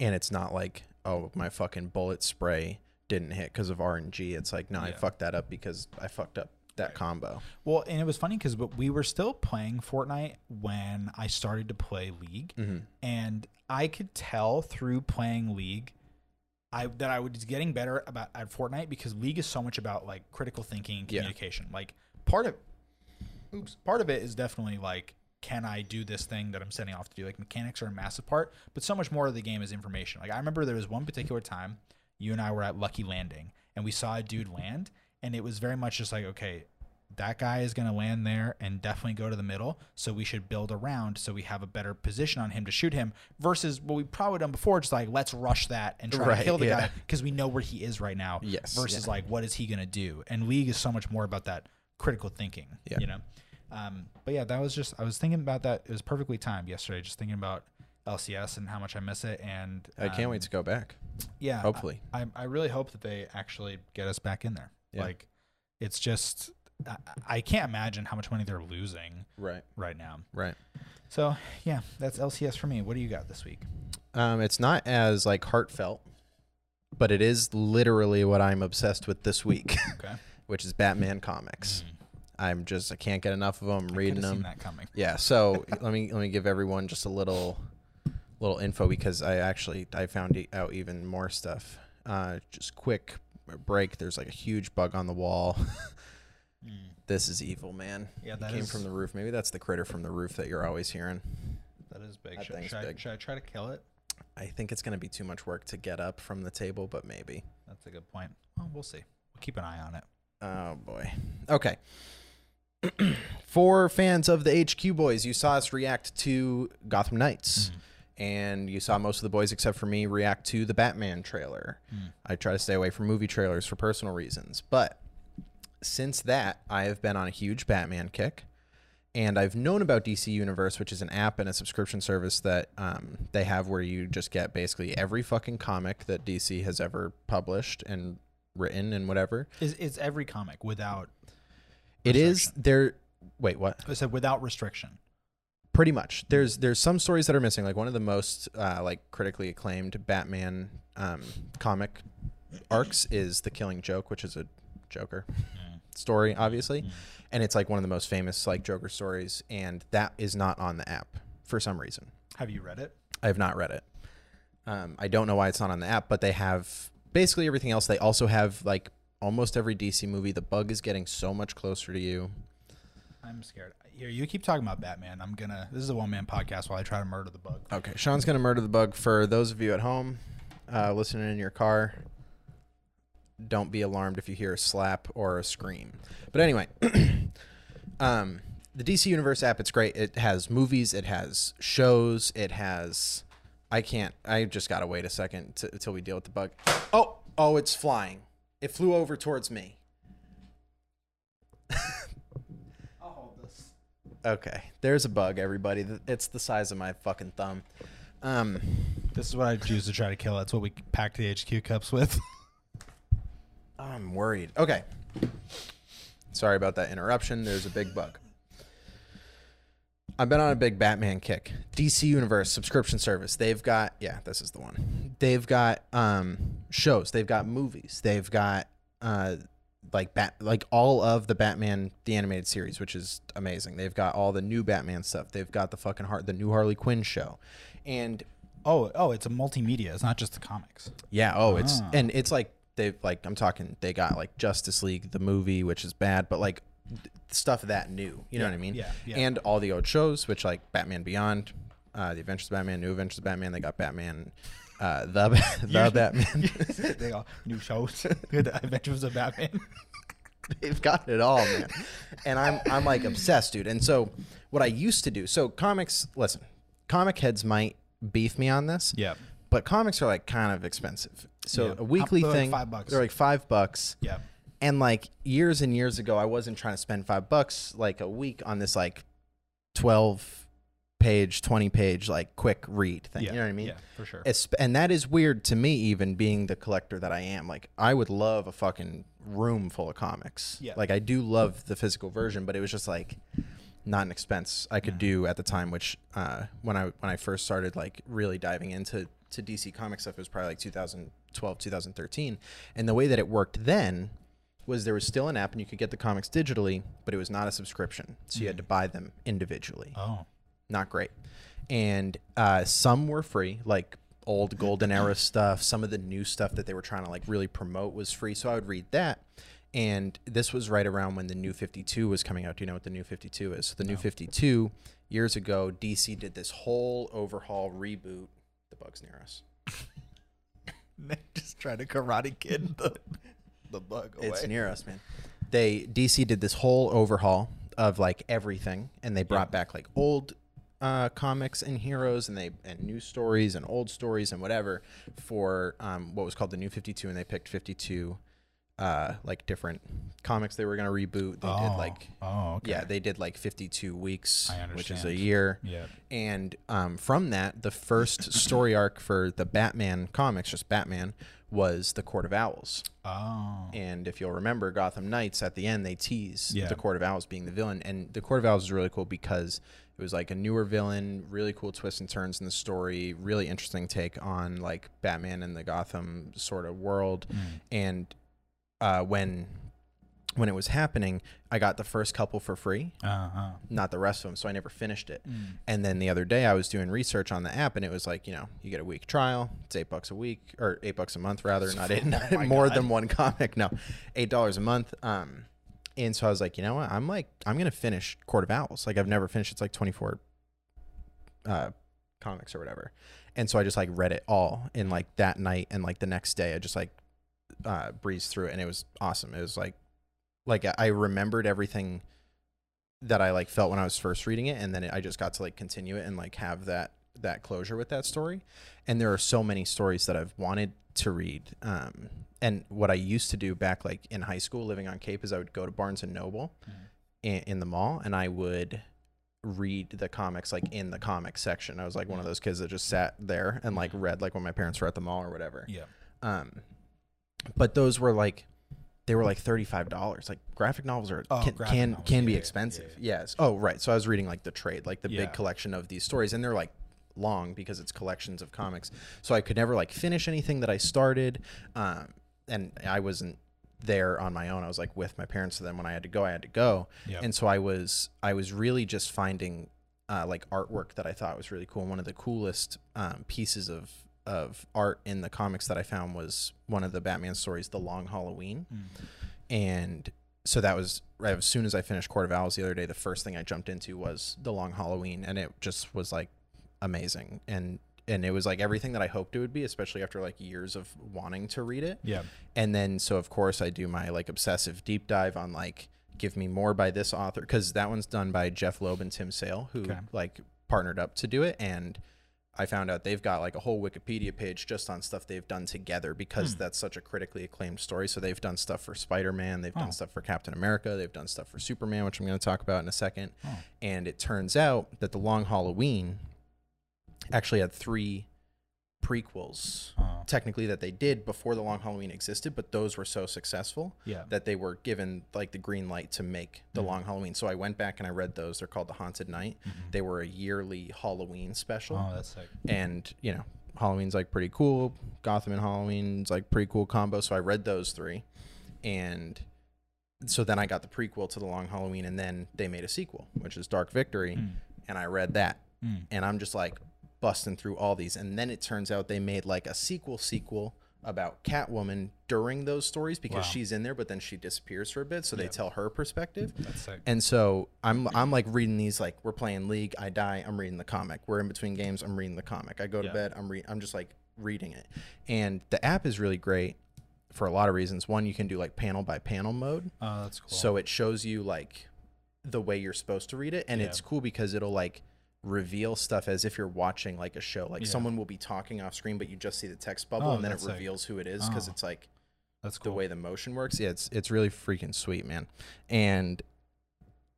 A: and it's not like oh my fucking bullet spray didn't hit because of RNG. It's like no, I fucked that up because I fucked up that combo.
B: Well, and it was funny because but we were still playing Fortnite when I started to play League,
A: Mm-hmm.
B: and I could tell through playing League, I that I was getting better about at Fortnite because League is so much about like critical thinking and
A: Yeah.
B: communication. Like part of, oops, part of it is definitely like. Can I do this thing that I'm setting off to do? Like mechanics are a massive part, but so much more of the game is information. Like I remember there was one particular time you and I were at Lucky Landing and we saw a dude land and it was very much just like, okay, that guy is going to land there and definitely go to the middle. So we should build around so we have a better position on him to shoot him versus what we probably done before, just like let's rush that and try to kill the
A: yeah.
B: guy because we know where he is right now.
A: Yes,
B: Versus
A: yeah.
B: like what is he going to do? And League is so much more about that critical thinking.
A: Yeah.
B: You know. Um, but yeah, that was just I was thinking about that. It was perfectly timed yesterday. Just thinking about LCS and how much I miss it. And
A: I can't
B: um,
A: wait to go back.
B: yeah,
A: Hopefully.
B: I, I really hope that they actually get us back in there.
A: Yeah.
B: Like, it's just I, I can't imagine how much money they're losing
A: Right.
B: right now.
A: Right.
B: So yeah, that's LCS for me. What do you got this week?
A: Um, it's not as like heartfelt, but it is literally what I'm obsessed with this week, [LAUGHS]
B: Okay,
A: which is Batman comics.
B: Mm.
A: I'm just I can't get enough of them. I'm reading them.
B: that coming.
A: Yeah. So [LAUGHS] let me let me give everyone just a little little info because I actually I found out even more stuff. Uh, just quick break. There's like a huge bug on the wall. [LAUGHS] Mm. this is evil, man.
B: Yeah,
A: It
B: that
A: came
B: is-
A: from the roof. Maybe that's the critter from the roof that you're always hearing.
B: That is big.
A: That
B: Should, should I, should I try to kill it?
A: I think it's gonna be too much work to get up from the table, but maybe.
B: That's a good point. Well, we'll see. We'll keep an eye on it.
A: Oh boy. Okay. [CLEARS THROAT] For fans of the HQ boys, you saw us react to Gotham Knights. Mm. And you saw most of the boys, except for me, react to the Batman trailer.
B: Mm.
A: I try to stay away from movie trailers for personal reasons. But since that, I have been on a huge Batman kick. And I've known about DC Universe, which is an app and a subscription service that um, they have where you just get basically every fucking comic that DC has ever published and written and whatever.
B: Is is every comic without?
A: It is there. Wait, what?
B: I said without restriction.
A: Pretty much. There's there's some stories that are missing. Like one of the most uh, like critically acclaimed Batman um, comic arcs is the Killing Joke, which is a Joker story, obviously,
B: Mm.
A: and it's like one of the most famous like Joker stories, and that is not on the app for some reason.
B: Have you read it?
A: I have not read it. Um, I don't know why it's not on the app, but they have basically everything else. They also have like almost every DC movie. The bug is getting so much closer to you.
B: I'm scared. Here, you keep talking about Batman. I'm gonna. This is a one man podcast while I try to murder the bug.
A: Okay, Shawn's gonna murder the bug. For those of you at home, uh, listening in your car, don't be alarmed if you hear a slap or a scream. But anyway, [CLEARS THROAT] um, the DC Universe app, it's great. It has movies, it has shows, it has. I can't. I just gotta wait a second to, until we deal with the bug. Oh, oh, it's flying. It flew over towards me. [LAUGHS]
B: I'll hold this.
A: Okay, there's a bug, everybody. It's the size of my fucking thumb. Um,
B: This is what I choose to try to kill. That's what we packed the HQ cups with. [LAUGHS]
A: I'm worried. Okay. Sorry about that interruption. There's a big bug. I've been on a big Batman kick. DC Universe subscription service. They've got yeah, this is the one. They've got um shows. They've got movies. They've got uh like bat like all of the Batman the animated series, which is amazing. They've got all the new Batman stuff. They've got the fucking heart the new Harley Quinn show. And
B: Oh, oh, it's a multimedia. It's not just the comics.
A: yeah. Oh, it's
B: Ah.
A: and it's like they've like I'm talking. They got like Justice League the movie, which is bad, but like stuff that new. You know what I mean?
B: yeah, yeah.
A: And all the old shows, which like Batman Beyond, uh, the Adventures of Batman, New Adventures of Batman. They got Batman, uh, the [LAUGHS] the Batman. [LAUGHS]
B: they got new shows. [LAUGHS] the Adventures of Batman.
A: They've got it all, man. And I'm I'm like obsessed, dude. And so what I used to do, so comics. Listen, comic heads might beef me on this.
B: Yeah.
A: But comics are like kind of expensive. So
B: Yeah.
A: a weekly
B: They're like
A: thing,
B: five bucks.
A: They're like five bucks.
B: Yeah.
A: And like years and years ago, I wasn't trying to spend five bucks like a week on this like twelve page, twenty page like quick read thing.
B: Yeah.
A: You know what I mean?
B: Yeah, for sure.
A: It's, and that is weird to me, even being the collector that I am. Like, I would love a fucking room full of comics.
B: Yeah.
A: Like, I do love the physical version, but it was just like not an expense I could
B: Mhm.
A: do at the time. Which uh, when I when I first started like really diving into to DC comic stuff, it was probably like 2012, 2013. And the way that it worked then was there was still an app and you could get the comics digitally, but it was not a subscription, so you had
B: Mhm.
A: to buy them individually
B: oh.
A: Not great. And uh, some were free, like old golden era [CLEARS THROAT] stuff. Some of the new stuff that they were trying to like really promote was free, so I would read that. And this was right around when the new 52 was coming out. Do you know what the new 52 is? So the new 52 years ago, DC did this whole overhaul reboot. The bugs near us. [LAUGHS]
B: Just try to karate kid the, the bug away.
A: It's near us, man. They DC did this whole overhaul of like everything, and they brought back like old uh, comics and heroes, and they and new stories and old stories and whatever for um, what was called the New Fifty Two, and they picked fifty two uh, like different comics they were gonna reboot. They did like
B: Oh, okay.
A: yeah, they did like fifty two weeks,
B: I
A: which is a year.
B: Yeah.
A: And um, from that, the first [COUGHS] story arc for the Batman comics, just Batman, was the Court of Owls.
B: Oh.
A: And if you'll remember, Gotham Knights at the end they tease
B: Yeah.
A: the Court of Owls being the villain, and the Court of Owls is really cool because it was like a newer villain, really cool twists and turns in the story, really interesting take on like Batman and the Gotham sort of world.
B: Mm.
A: And uh, when when it was happening, I got the first couple for free,
B: Uh-huh.
A: not the rest of them, so I never finished it.
B: Mm.
A: And then the other day I was doing research on the app and it was like, you know, you get a week trial. It's eight bucks a week or eight bucks a month rather, not [LAUGHS] eight,
B: Oh
A: more
B: God.
A: than one comic. No, eight dollars a month. Um, and so I was like, you know what? I'm like, I'm gonna finish Court of Owls. Like I've never finished. It's like 24 uh, comics or whatever. And so I just like read it all in like that night and like the next day I just like uh, breezed through it and it was awesome. It was like like I remembered everything that I like felt when I was first reading it, and then I just got to like continue it and like have that that closure with that story. And there are so many stories that I've wanted to read. Um, and what I used to do back like in high school, living on Cape, is I would go to Barnes and Noble in, in the mall, and I would read the comics like in the comic section. I was like one of those kids that just sat there and like read like when my parents were at the mall or whatever.
B: Yeah.
A: Um, but those were like they were like thirty five dollars. Like graphic novels are
B: Oh,
A: can can,
B: novels.
A: can be
B: Yeah, yeah,
A: expensive.
B: yeah,
A: Yes. Oh right. So I was reading like the trade, like the
B: Yeah.
A: big collection of these stories, and they're like long because it's collections of comics. So I could never like finish anything that I started. Um, and I wasn't there on my own. I was like with my parents. So then when I had to go, I had to go.
B: Yeah.
A: And so I was I was really just finding uh, like artwork that I thought was really cool. And one of the coolest um, pieces of of art in the comics that I found was one of the Batman stories, The Long Halloween.
B: Mm.
A: And so that was right as soon as I finished Court of Owls the other day, the first thing I jumped into was The Long Halloween, and it just was like amazing. And and it was like everything that I hoped it would be, especially after like years of wanting to read it
B: Yeah.
A: and then so of course i do my like obsessive deep dive on like give me more by this author because that one's done by jeph loeb and tim sale who
B: Okay.
A: like partnered up to do it and I found out they've got like a whole Wikipedia page just on stuff they've done together because
B: Hmm.
A: that's such a critically acclaimed story. So they've done stuff for Spider Man, they've
B: Oh.
A: done stuff for Captain America, they've done stuff for Superman, which I'm going to talk about in a second.
B: Oh.
A: And it turns out that The Long Halloween actually had three prequels,
B: Oh,
A: technically, that they did before The Long Halloween existed, but those were so successful
B: yeah.
A: that they were given like the green light to make the
B: Mhm.
A: Long Halloween. So I went back and I read those. They're called The Haunted Knight.
B: Mhm.
A: They were a yearly Halloween special
B: Oh, that's sick.
A: and you know halloween's like pretty cool gotham and halloween's like pretty cool combo so i read those three and so then i got the prequel to the long halloween and then they made a sequel which is dark victory
B: Mm.
A: and i read that
B: Mm.
A: and i'm just like busting through all these and then it turns out they made like a sequel sequel about catwoman during those stories because
B: Wow.
A: she's in there but then she disappears for a bit so they tell her perspective
B: That's sick.
A: and so I'm I'm like reading these like we're playing League, I die, I'm reading the comic. We're in between games, I'm reading the comic. I go to
B: Yeah.
A: bed, I'm re- I'm just like reading it. And the app is really great for a lot of reasons. One, you can do like panel by panel mode.
B: Oh, that's cool.
A: So it shows you like the way you're supposed to read it and
B: Yeah.
A: it's cool because it'll like reveal stuff as if you're watching like a show. Like
B: Yeah.
A: someone will be talking off screen but you just see the text bubble
B: Oh,
A: and then it
B: sick.
A: reveals who it is cuz
B: Oh.
A: it's like
B: that's
A: the way the motion works. Yeah, it's it's really freaking sweet, man. And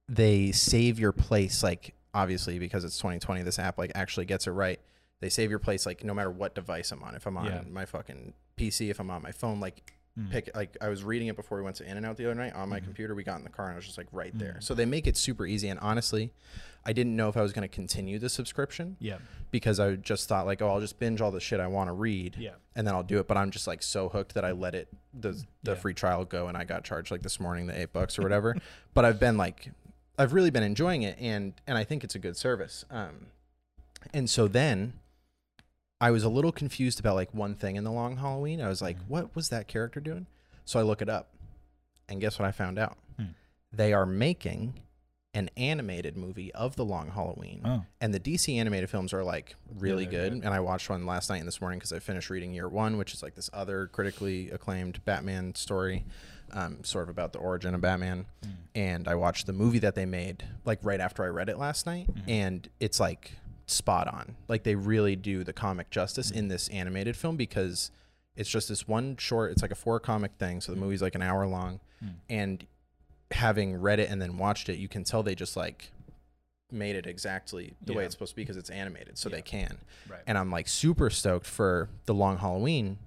A: they save your place like obviously because it's 2020 this app like actually gets it right. They save your place like no matter what device I'm on. If I'm on
B: Yeah.
A: my fucking PC, if I'm on my phone, like
B: Mm.
A: pick like I was reading it before we went to In and Out the other night on my
B: Mhm.
A: computer. We got in the car and I was just like right there.
B: Mm.
A: So they make it super easy and honestly, I didn't know if I was going to continue the subscription
B: Yeah.
A: because I just thought like, oh, I'll just binge all the shit I want to read
B: Yeah.
A: and then I'll do it. But I'm just like so hooked that I let it the the
B: Yeah.
A: free trial go, and I got charged like this morning the eight bucks or whatever. [LAUGHS] but I've been like, I've really been enjoying it, and and I think it's a good service. Um, and so then I was a little confused about like one thing in the Long Halloween. I was like,
B: Mhm.
A: what was that character doing? So I look it up, and guess what I found out?
B: Hmm.
A: They are making an animated movie of the Long Halloween
B: Oh.
A: and the DC animated films are like really
B: they're
A: good.
B: good.
A: And I watched one last night and this morning because I finished reading Year One, which is like this other critically acclaimed Batman story, um, sort of about the origin of Batman.
B: Mm.
A: And I watched the movie that they made like right after I read it last night,
B: Mhm.
A: and it's like spot on. Like they really do the comic justice in this animated film because it's just this one short. It's like a four comic thing, so the
B: Mhm.
A: movie's like an hour long,
B: Mm.
A: and having read it and then watched it, you can tell they just like made it exactly the way it's supposed to be because it's animated, so
B: Yeah.
A: they can.
B: Right.
A: And I'm like super stoked for the Long Halloween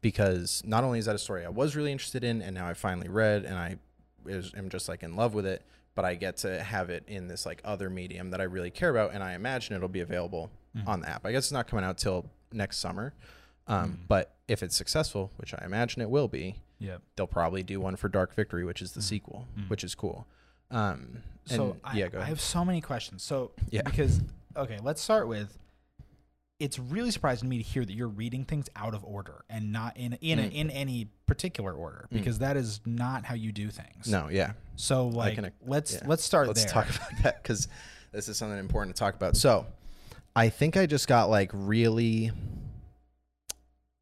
A: because not only is that a story I was really interested in, and now I finally read, and I is, am just like in love with it, but I get to have it in this like other medium that I really care about, and I imagine it'll be available
B: Mhm.
A: on the app. I guess it's not coming out till next summer, um,
B: Mm.
A: but if it's successful, which I imagine it will be,
B: Yeah.
A: they'll probably do one for Dark Victory, which is the
B: Mm.
A: sequel,
B: Mm.
A: which is cool. Um, and
B: So I,
A: yeah, go
B: I have so many questions. So
A: Yeah.
B: because okay, let's start with. It's really surprising to me to hear that you're reading things out of order and not in in a,
A: Mm.
B: in any particular order
A: Mm.
B: because that is not how you do things.
A: no, yeah.
B: So like
A: can,
B: let's
A: yeah.
B: let's start
A: Let's
B: there.
A: talk [LAUGHS] about that because this is something important to talk about. So, I think I just got like really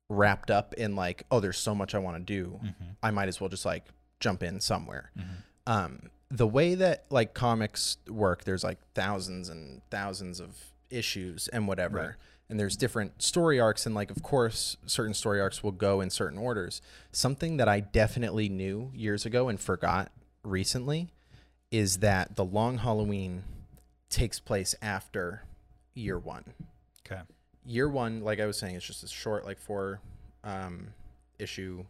A: wrapped up in like, oh, there's so much I want to do.
B: Mhm,
A: I might as well just like jump in somewhere.
B: mhm.
A: Um, the way that like comics work, there's like thousands and thousands of issues and whatever.
B: Right.
A: And there's different story arcs, and like, of course, certain story arcs will go in certain orders. Something that I definitely knew years ago and forgot recently is that the Long Halloween takes place after year one.
B: Okay.
A: Year one, like I was saying, it's just a short, like four um, issue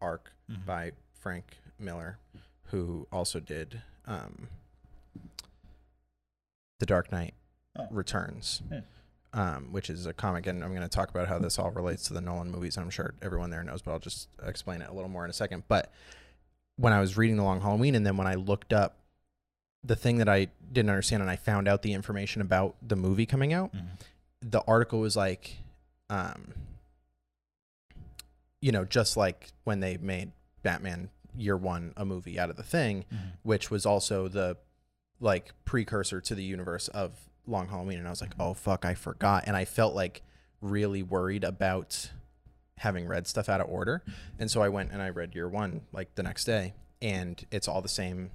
A: arc
B: Mhm.
A: by Frank Miller, who also did um, The Dark Knight
B: Oh.
A: Returns,
B: Hmm.
A: um, which is a comic. And I'm going to talk about how this all relates to the Nolan movies. I'm sure everyone there knows, but I'll just explain it a little more in a second. But when I was reading The Long Halloween, and then when I looked up the thing that I didn't understand, and I found out the information about the movie coming out,
B: Mhm.
A: the article was like, um, you know, just like when they made Batman Year One a movie out of the thing,
B: Mhm.
A: which was also the like precursor to the universe of Long Halloween, and I was like, oh fuck, I forgot, and I felt like really worried about having read stuff out of order, and so I went and I read Year One like the next day, and it's all the same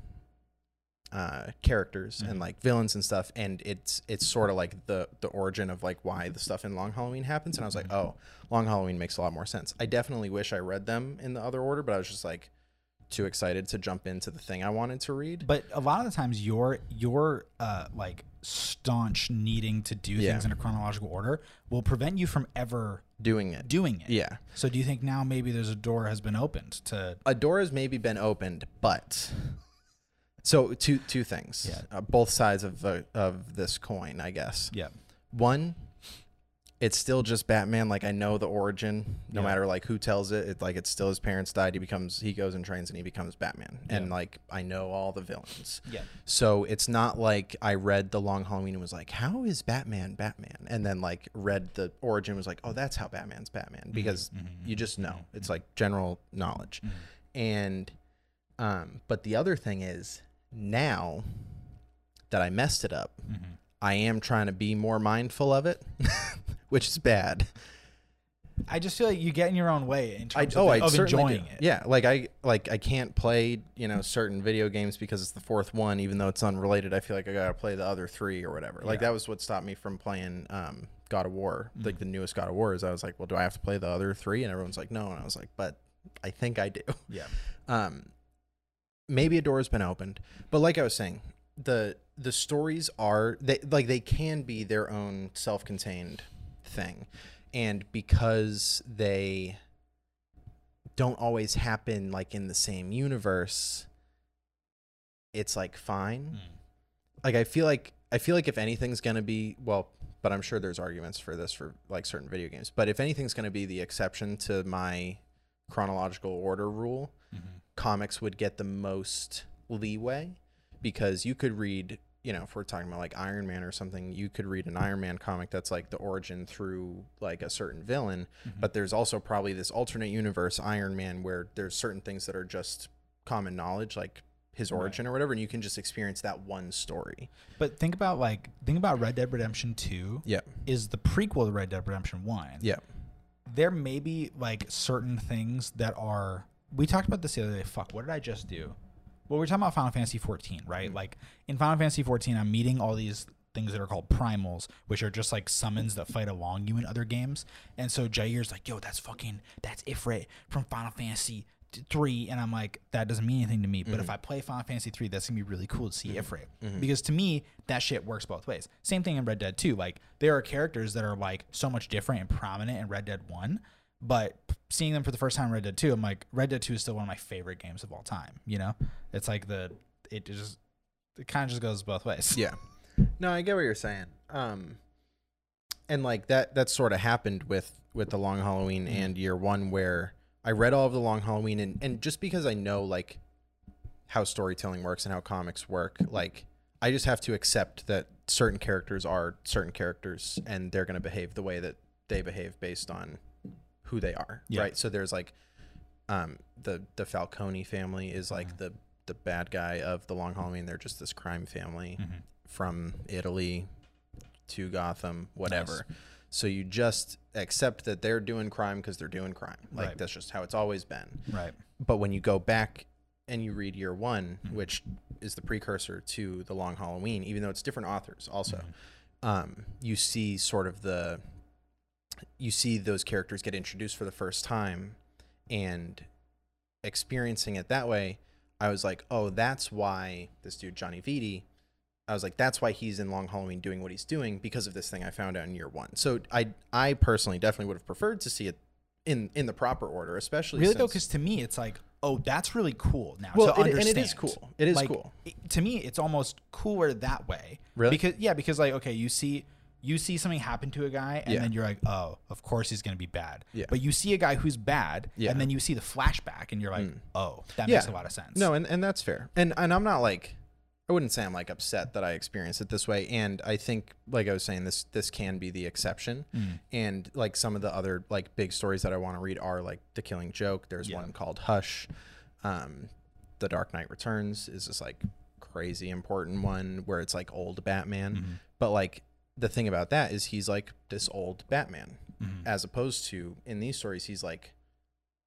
A: uh, characters
B: Mhm.
A: and like villains and stuff, and it's it's sort of like the the origin of like why the stuff in Long Halloween happens. And I was like,
B: Mhm.
A: oh, Long Halloween makes a lot more sense. I definitely wish I read them in the other order, but I was just like too excited to jump into the thing I wanted to read.
B: But a lot of the times, your your uh, like staunch needing to do
A: Yeah.
B: things in a chronological order will prevent you from ever
A: Doing it,
B: doing it.
A: yeah.
B: So do you think now maybe there's a door has been opened to?
A: a door has maybe been opened, but so two two things,
B: Yeah.
A: uh, both sides of the, of this coin, I guess.
B: Yeah.
A: One, it's still just Batman. Like I know the origin, no
B: Yeah.
A: matter like who tells it. It like it's still his parents died. He becomes he goes and trains and he becomes Batman. And like I know all the villains.
B: Yeah.
A: So it's not like I read the Long Halloween and was like, "How is Batman Batman?" And then like read the origin was like, "Oh, that's how Batman's Batman," because
B: mhm,
A: you just know
B: mhm,
A: it's like general knowledge.
B: Mhm.
A: And um, but the other thing is now that I messed it up,
B: Mhm.
A: I am trying to be more mindful of it, [LAUGHS] which is bad.
B: I just feel like you get in your own way in
A: I
B: terms
A: oh,
B: of,
A: I
B: of enjoying
A: do.
B: it.
A: Yeah, like I like I can't play you know certain video games because it's the fourth one, even though it's unrelated. I feel like I gotta play the other three or whatever. Like
B: Yeah.
A: that was what stopped me from playing um, God of War,
B: Mm.
A: like the newest God of War. Is I was like, well, do I have to play the other three? And everyone's like, no, and I was like, but I think I do. [LAUGHS]
B: Yeah.
A: um, maybe a door has been opened, but like I was saying, the the stories are they like they can be their own self-contained thing, and because they don't always happen like in the same universe, it's like fine.
B: Mm.
A: Like I feel like I feel like if anything's gonna be well, but I'm sure there's arguments for this for like certain video games. But if anything's gonna be the exception to my chronological order rule,
B: Mhm.
A: comics would get the most leeway because you could read, you know, if we're talking about like Iron Man or something, you could read an Iron Man comic that's like the origin through like a certain villain,
B: Mhm.
A: but there's also probably this alternate universe Iron Man where there's certain things that are just common knowledge like his
B: Right.
A: origin or whatever and you can just experience that one story.
B: But think about like think about Red Dead Redemption Two
A: Yeah.
B: is the prequel to Red Dead Redemption One.
A: Yeah.
B: There may be like certain things that are. We talked about this the other day. Fuck, what did I just do? Well, we're talking about Final Fantasy 14, right?
A: Mhm.
B: Like in Final Fantasy 14, I'm meeting all these things that are called primals, which are just like summons that fight along you in other games. And so Jair's like, "Yo, that's fucking that's Ifrit from Final Fantasy." Three and I'm like that doesn't mean anything to me, but if
A: Mhm.
B: I play Final Fantasy three, that's gonna be really cool to see
A: Mhm.
B: Ifrit
A: Mhm.
B: because to me that shit works both ways. Same thing in Red Dead 2. Like there are characters that are like so much different and prominent in Red Dead 1, but seeing them for the first time in Red Dead 2, I'm like Red Dead 2 is still one of my favorite games of all time, you know? It's like the it just it kind of just goes both ways.
A: Yeah. No, I get what you're saying. Um and like that that sort of happened with with the long Halloween
B: Mhm.
A: and year 1 where I read all of the long Halloween and and just because I know like how storytelling works and how comics work, like I just have to accept that certain characters are certain characters and they're going to behave the way that they behave based on who they are,
B: Yeah.
A: right? So there's like um the the Falcone family is like
B: Mhm.
A: the the bad guy of the long Halloween. They're just this crime family
B: Mhm.
A: from Italy to Gotham, whatever.
B: Nice.
A: So you just accept that they're doing crime because they're doing crime. Like
B: Right.
A: that's just how it's always been.
B: Right.
A: But when you go back and you read year one,
B: Mhm.
A: which is the precursor to the Long Halloween, even though it's different authors, also,
B: Mhm.
A: um, you see sort of the you see those characters get introduced for the first time and experiencing it that way i was like oh that's why this dude johnny Viti, i was like that's why he's in long halloween doing what he's doing because of this thing i found out in year one so i i personally definitely would have preferred to see it in in the proper order especially
B: Really though cuz to me it's like, "Oh, that's really cool now
A: well
B: to
A: it, and
B: understand."
A: it is cool it is
B: Like,
A: cool
B: it- to me it's almost cooler that way.
A: Really?
B: Because yeah, because like okay, you see you see something happen to a guy and
A: Yeah.
B: then you're like, "Oh, of course he's going to be bad."
A: Yeah.
B: But you see a guy who's bad
A: Yeah.
B: and then you see the flashback and you're like,
A: Mm.
B: "Oh, that makes a lot of sense."
A: No, and, and that's fair. And and I'm not like I wouldn't say I'm like upset that I experienced it this way. And I think like I was saying, this this can be the exception.
B: Mm.
A: And like some of the other like big stories that I want to read are like The Killing Joke. There's one called Hush. Um, the Dark Knight Returns is this like crazy important one where it's like old Batman.
B: Mhm.
A: But like the thing about that is he's like this old Batman
B: Mhm.
A: as opposed to in these stories he's like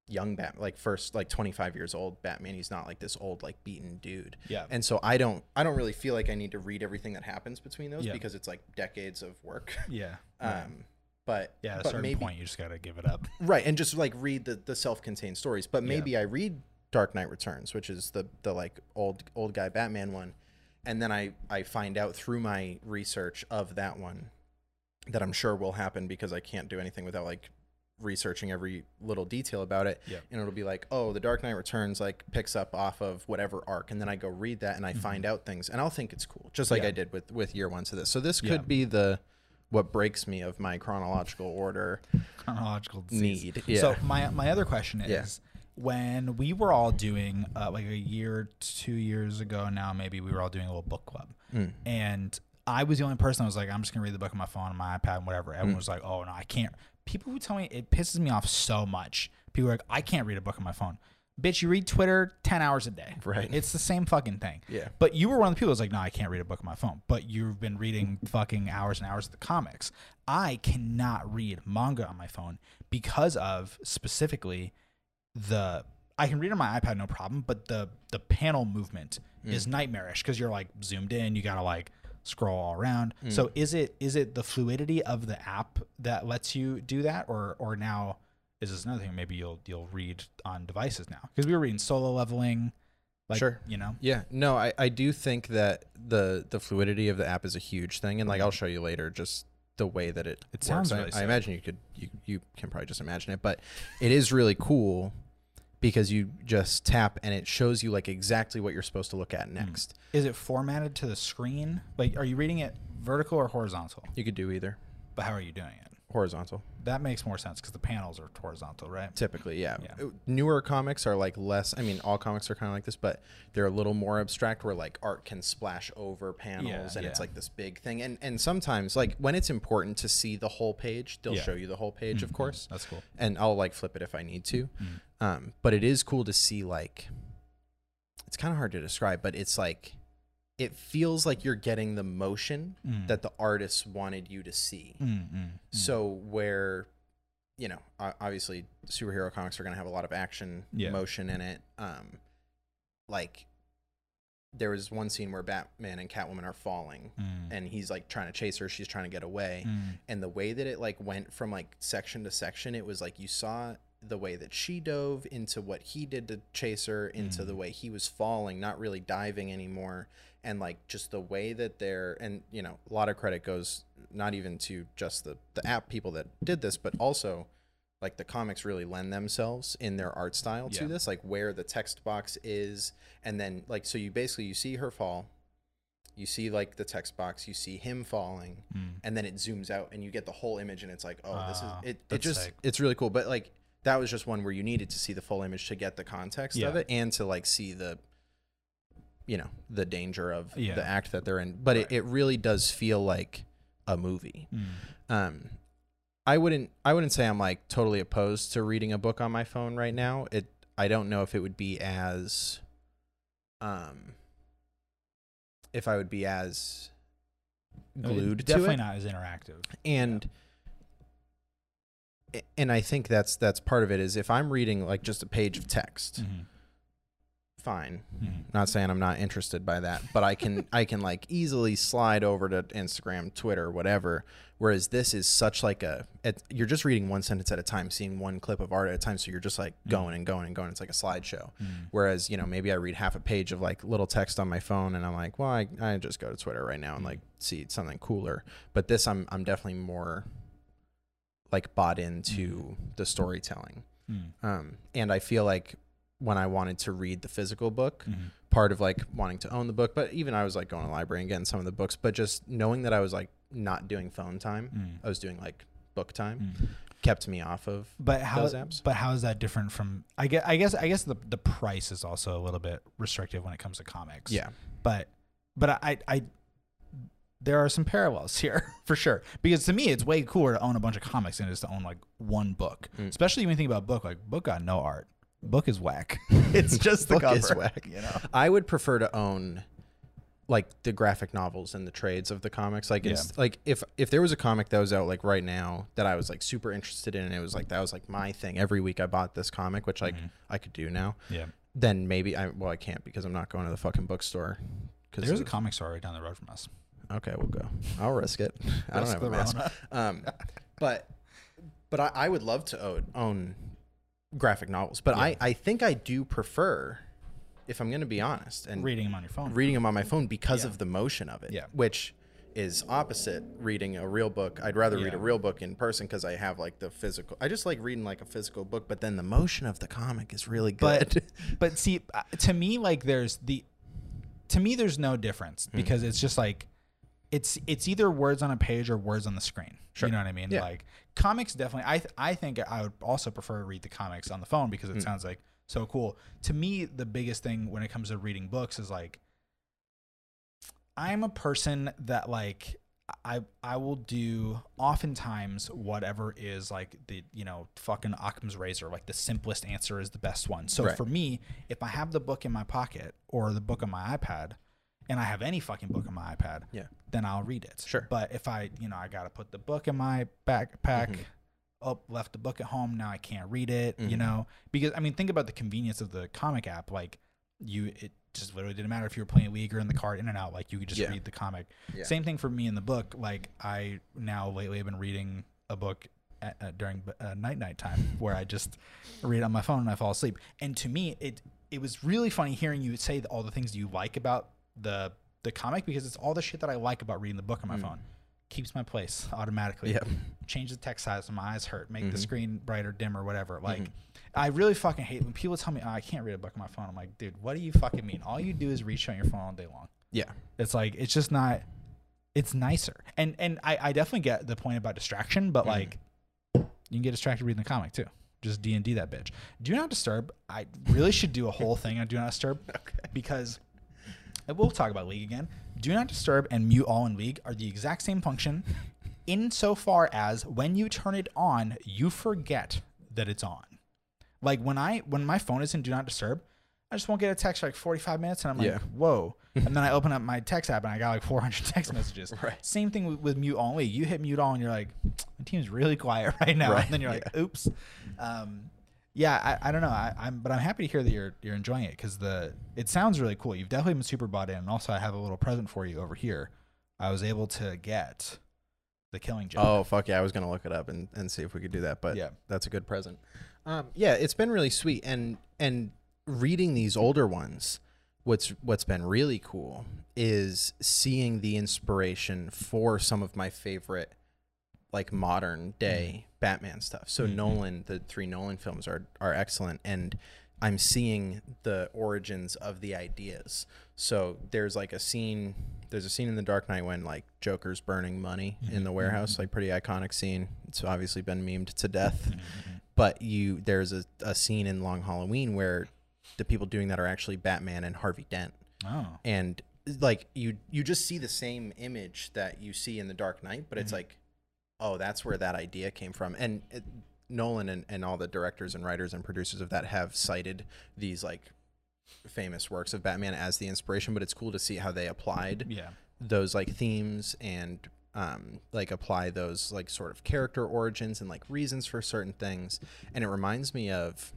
A: young Bat, like first like 25 years old Batman. He's not like this old like beaten dude.
B: Yeah.
A: And so I don't I don't really feel like I need to read everything that happens between those
B: Yeah.
A: because it's like decades of work. [LAUGHS]
B: Yeah.
A: Um, but
B: yeah. At a
A: but
B: certain
A: maybe
B: point, you just gotta give it up. [LAUGHS]
A: right and just like read the the self-contained stories. But
B: Yeah.
A: maybe I read Dark Knight Returns, which is the the like old old guy Batman one, and then I I find out through my research of that one that I'm sure will happen because I can't do anything without like researching every little detail about it.
B: Yep.
A: And it'll be like, oh, the Dark Knight Returns like picks up off of whatever arc, and then I go read that and I find out things, and I'll think it's cool, just like
B: Mm-hmm. Yeah.
A: I did with with year one to this. So this could
B: Yeah.
A: be the what breaks me of my chronological order
B: Chronological disease.
A: need. Yeah.
B: So my my other question is,
A: Yeah.
B: When we were all doing uh, like a year, two years ago now, maybe we were all doing a little book club,
A: Mm.
B: and I was the only person that was like, I'm just gonna read the book on my phone, on my iPad, and whatever. Everyone
A: Mm.
B: was like, Oh no, I can't. People who tell me it pisses me off so much. People are like, I can't read a book on my phone. Bitch, you read Twitter ten hours a day.
A: Right.
B: It's the same fucking thing.
A: Yeah.
B: But you were one of the people that's like, no, I can't read a book on my phone. But you've been reading fucking hours and hours of the comics. I cannot read manga on my phone because of specifically the I can read on my iPad no problem, but the the panel movement mm. is nightmarish because you're like zoomed in, you gotta like scroll all around. Mm. So is it is it the fluidity of the app that lets you do that, or or now is this another thing? Maybe you'll you'll read on devices now because we were reading solo leveling, like
A: Sure.
B: you know.
A: Yeah, no, I, I do think that the the fluidity of the app is a huge thing, and like mm. I'll show you later, just the way that it.
B: It
A: works.
B: sounds
A: I,
B: really
A: I
B: sick.
A: imagine you could you you can probably just imagine it, but it is really cool because you just tap and it shows you like exactly what you're supposed to look at
B: Hmm.
A: next.
B: Is it formatted to the screen? Like, are you reading it vertical or horizontal?
A: You could do either
B: But how are you doing it?
A: Horizontal,
B: That makes more sense because the panels are horizontal, right?
A: typically. Yeah.
B: Yeah.
A: Uh, newer comics are like less. I mean, all comics are kind of like this, but they're a little more abstract, where like art can splash over panels, and it's like this big thing. And and sometimes like when it's important to see the whole page, they'll
B: Yeah. Mm-hmm.
A: show you the whole page, of course.
B: That's cool.
A: and I'll like flip it if I need to.
B: Mm.
A: Um, but it is cool to see like it's kind of hard to describe, but it's like it feels like you're getting the motion
B: Mm.
A: that the artists wanted you to see.
B: Mm, mm, mm.
A: So where you know, obviously superhero comics are going to have a lot of action
B: Yeah.
A: motion in it. Um like there was one scene where Batman and Catwoman are falling
B: Mm,
A: and he's like trying to chase her, she's trying to get away
B: mm.
A: and the way that it like went from like section to section it was like you saw the way that she dove into what he did to chase her into the way he was falling not really diving anymore and like just the way that they're and you know a lot of credit goes not even to just the the app people that did this but also like the comics really lend themselves in their art style to
B: Yeah.
A: this like where the text box is and then like so you basically you see her fall you see like the text box you see him falling
B: Mm.
A: and then it zooms out and you get the whole image and it's like oh this is it it just
B: sick.
A: it's really cool but like that was just one where you needed to see the full image to get the context of it and to like see the you know the danger of
B: Yeah.
A: the act that they're in but
B: Right.
A: it, it really does feel like a movie
B: Mm.
A: um i wouldn't i wouldn't say i'm like totally opposed to reading a book on my phone right now it i don't know if it would be as um if i would be as glued to
B: Definitely
A: it
B: not as interactive.
A: and and I think that's that's part of it is if I'm reading like just a page of text,
B: Mhm.
A: Fine.
B: Mhm.
A: Not saying I'm not interested by that, but I can I can like easily slide over to Instagram, Twitter, whatever. Whereas this is such like a it, you're just reading one sentence at a time, seeing one clip of art at a time, so you're just like going and going and going. It's like a slideshow.
B: Mm.
A: Whereas you know maybe I read half a page of like little text on my phone, and I'm like, well, I, I just go to Twitter right now and like see something cooler. But this, I'm I'm definitely more like bought into the storytelling.
B: Mm.
A: Um, and I feel like when I wanted to read the physical book,
B: Mhm.
A: part of like wanting to own the book, but even I was like going to the library and getting some of the books, but just knowing that I was like not doing phone time,
B: Mm.
A: I was doing like book time,
B: Mm.
A: kept me off of.
B: But how?
A: those apps.
B: But how is that different from? I guess. I guess. I guess the the price is also a little bit restrictive when it comes to comics.
A: Yeah.
B: But but I I. There are some parallels [LAUGHS] here for sure. Because to me, it's way cooler to own a bunch of comics than it is to own like one book.
A: Mm.
B: Especially when you think about book, like book got no art. Book is whack. [LAUGHS] it's just the
A: Book
B: cover.
A: is whack.
B: You know.
A: I would prefer to own like the graphic novels and the trades of the comics. Like
B: Yeah.
A: it's like if if there was a comic that was out like right now that I was like super interested in, and it was like that was like my thing. Every week I bought this comic, which like
B: Mhm.
A: I could do now.
B: Yeah.
A: Then maybe I well I can't because I'm not going to the fucking bookstore. Because
B: There's a comic store right down the road from us.
A: okay, we'll go. I'll risk it. I don't
B: Risk
A: have a
B: the
A: mask. Um, but but I, I would love to own, own graphic novels, but I
B: Yeah.
A: I think I do prefer, if I'm going to be honest, and
B: Reading them on your phone.
A: reading them on my phone because
B: Yeah.
A: of the motion of it.
B: Yeah.
A: Which is opposite reading a real book. I'd rather read a real book in person because I have like the physical. I just like reading like a physical book, but then the motion of the comic is really good.
B: but [LAUGHS] but see uh, to me like there's the to me there's no difference
A: Hmm.
B: because it's just like it's it's either words on a page or words on the screen
A: Sure.
B: you know what i mean
A: Yeah.
B: like comics definitely i th- i think i would also prefer to read the comics on the phone because it
A: Hmm.
B: sounds like so cool to me the biggest thing when it comes to reading books is like i'm a person that like I I will do oftentimes whatever is like the you know fucking Occam's razor like the simplest answer is the best one. So
A: Right.
B: for me, if I have the book in my pocket or the book on my iPad, and I have any fucking book on my iPad,
A: Yeah.
B: then I'll read it.
A: Sure.
B: But if I you know I got to put the book in my backpack.
A: Mhm.
B: Oh, left the book at home. Now I can't read it. You
A: Mhm.
B: know, because I mean, think about the convenience of the comic app. Like, you, it just literally didn't matter if you were playing League or in the car, in and out. Like, you could just
A: Yeah.
B: read the comic.
A: Yeah.
B: Same thing for me in the book. Like I now lately have been reading a book at, uh, during uh, night night time [LAUGHS] where I just read on my phone and I fall asleep. And to me, it it was really funny hearing you say all the things you like about the the comic because it's all the shit that I like about reading the book on my
A: Mm.
B: phone. Keeps my place automatically.
A: Yeah.
B: Change the text size when my eyes hurt. Make the
A: Mhm.
B: screen brighter, dimmer, whatever. Like,
A: Mhm.
B: I really fucking hate when people tell me oh, I can't read a book on my phone. I'm like, dude, what do you fucking mean? All you do is reach on your phone all day long.
A: Yeah.
B: It's like it's just not. It's nicer, and and I, I definitely get the point about distraction, but
A: Mhm.
B: like you can get distracted reading the comic too. Just D and D that bitch. Do not disturb. I really should do a whole [LAUGHS] thing on do not disturb
A: Okay.
B: because we'll talk about League again. Do not disturb and mute all in League are the exact same function, [LAUGHS] insofar as when you turn it on, you forget that it's on. Like when I when my phone is in do not disturb, I just won't get a text for like 45 minutes and I'm like,
A: Yeah.
B: whoa. [LAUGHS] and then I open up my text app and I got like 400 text messages. [LAUGHS]
A: Right.
B: Same thing with, with mute all in League. You hit mute all and you're like, my team's really quiet right now.
A: Right,
B: And then you're like, oops. Um, yeah, I, I don't know. I, I'm, but I'm happy to hear that you're you're enjoying it because the it sounds really cool. You've definitely been super bought in, and also I have a little present for you over here. I was able to get the Killing Joke.
A: Oh fuck yeah! I was gonna look it up and, and see if we could do that, but
B: Yeah.
A: that's a good present. Um, yeah, it's been really sweet, and and reading these older ones, what's what's been really cool is seeing the inspiration for some of my favorite, like modern day Batman stuff. So
B: Mhm.
A: Nolan, the three Nolan films are are excellent, and I'm seeing the origins of the ideas. So there's like a scene. There's a scene in The Dark Knight when like Joker's burning money in the
B: Mhm.
A: warehouse, like pretty iconic scene. It's obviously been memed to death.
B: Mhm.
A: But you, there's a, a scene in Long Halloween where the people doing that are actually Batman and Harvey Dent,
B: Oh.
A: and like you, you just see the same image that you see in The Dark Knight, but it's like, oh, that's where that idea came from, and. It, Nolan and, and all the directors and writers and producers of that have cited these like famous works of Batman as the inspiration, but it's cool to see how they applied
B: Yeah.
A: those like themes and um, like apply those like sort of character origins and like reasons for certain things. And it reminds me of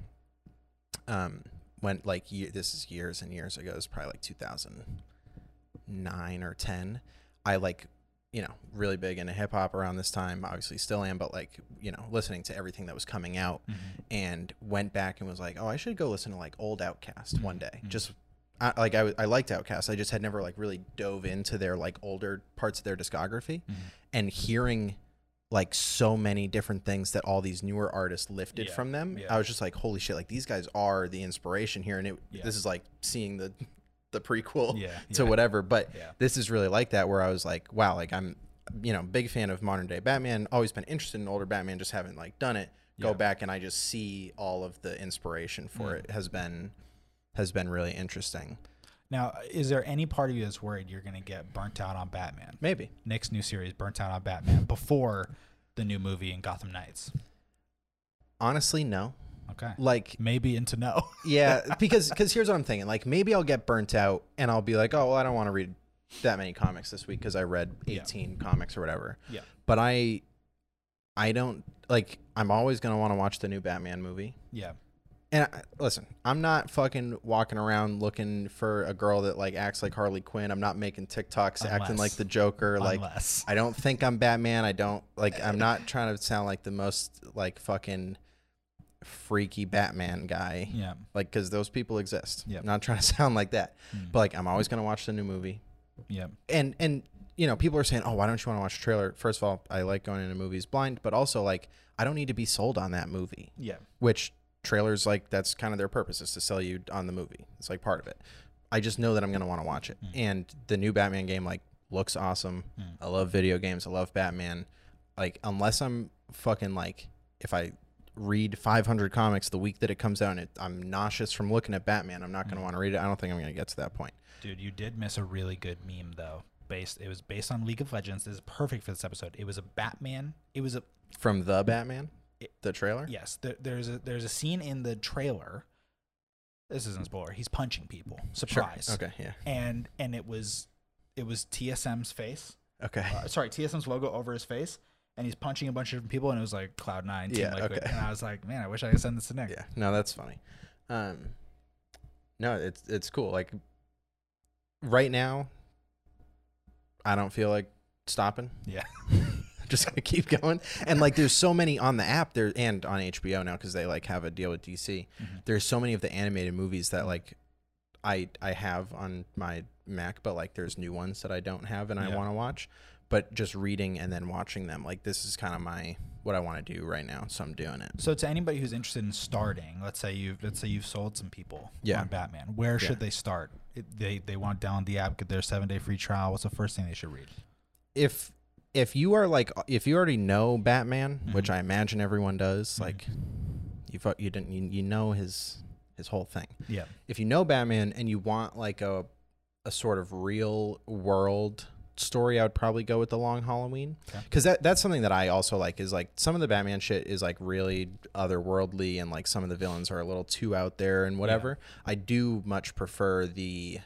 A: um, when like ye- this is years and years ago. It's probably like 2009 or 10. I like you know really big into hip hop around this time. Obviously still am, but like you know listening to everything that was coming out
B: Mhm.
A: and went back and was like, oh, I should go listen to like old OutKast one day.
B: Mhm.
A: Just I, like I, I liked OutKast. I just had never like really dove into their like older parts of their discography
B: Mhm.
A: and hearing like so many different things that all these newer artists lifted
B: Yeah,
A: from them.
B: yeah.
A: I was just like, holy shit! Like these guys are the inspiration here, and it
B: Yeah.
A: this is like seeing the the prequel
B: Yeah. [LAUGHS]
A: to
B: yeah.
A: whatever. But
B: Yeah.
A: this is really like that where I was like, wow, like I'm you know big fan of modern day Batman. Always been interested in older Batman, just haven't like done it. Go back and I just see all of the inspiration for
B: Mm.
A: it has been has been really interesting.
B: Now, is there any part of you that's worried you're going to get burnt out on Batman?
A: Maybe
B: Nick's new series, Burnt Out on Batman, before the new movie in Gotham Knights.
A: honestly, no.
B: Okay.
A: Like
B: Maybe into no. [LAUGHS]
A: yeah, because because here's what I'm thinking. Like maybe I'll get burnt out and I'll be like, oh, well, I don't want to read that many comics this week because I read
B: Yeah.
A: 18 comics or whatever.
B: Yeah.
A: But I, I don't like. I'm always gonna want to watch the new Batman movie.
B: Yeah.
A: And I, listen, I'm not fucking walking around looking for a girl that like acts like Harley Quinn. I'm not making TikToks acting like the Joker. Like
B: Unless.
A: I don't think I'm Batman. I don't like. I'm [LAUGHS] not trying to sound like the most like fucking freaky Batman guy.
B: yeah.
A: Like, because those people exist. I'm not trying to [LAUGHS] sound like that.
B: Mm.
A: But like, I'm always gonna watch the new movie.
B: Yeah.
A: And and you know, people are saying, "Oh, why don't you want to watch a trailer?" First of all, I like going into movies blind, but also like, I don't need to be sold on that movie.
B: Yeah.
A: Which trailers like that's kind of their purpose is to sell you on the movie. It's like part of it. I just know that I'm gonna want to watch it.
B: Mm.
A: And the new Batman game like looks awesome.
B: Mm.
A: I love video games. I love Batman. Like unless I'm fucking like if I read 500 comics the week that it comes out and it, I'm nauseous from looking at Batman, I'm not going to
B: Mm.
A: want to read it. I don't think I'm going to get to that point.
B: Dude, you did miss a really good meme though. Based, it was based on League of Legends. This is perfect for this episode. It was a Batman. It was a
A: From the Batman,
B: It-
A: the trailer.
B: yes. There, there's a there's a scene in the trailer. This isn't spoiler. He's punching people.
A: Sure.
B: Surprise.
A: Okay. Yeah.
B: And and it was it was TSM's face.
A: Okay.
B: Uh, sorry, TSM's logo over his face, and he's punching a bunch of different people, and it was like Cloud Nine. Team
A: Yeah,
B: Liquid.
A: okay.
B: And I was like, man, I wish I could send this to Nick.
A: yeah. No, that's funny. Um, no, it's it's cool. Like right now, I don't feel like stopping.
B: Yeah. [LAUGHS]
A: just gonna keep going. And like, there's so many on the app there and on HBO now because they like have a deal with DC.
B: Mhm.
A: There's so many of the animated movies that like I I have on my Mac, but like there's new ones that I don't have and I want to watch. But just reading and then watching them, like this is kind of my what I want to do right now. So I'm doing it.
B: So to anybody who's interested in starting, let's say you've let's say you've sold some people
A: Yeah.
B: on Batman. Where
A: Yeah.
B: should they start? It, they they want to download the app, get their seven day free trial. What's the first thing they should read?
A: If if you are like if you already know Batman, which
B: Mhm.
A: I imagine everyone does,
B: Mhm.
A: like you you didn't you, you know his his whole thing.
B: Yeah.
A: if you know Batman and you want like a a sort of real world story, I would probably go with the Long Halloween because that that's something that I also like. Is like some of the Batman shit is like really otherworldly and like some of the villains are a little too out there and whatever. I do much prefer the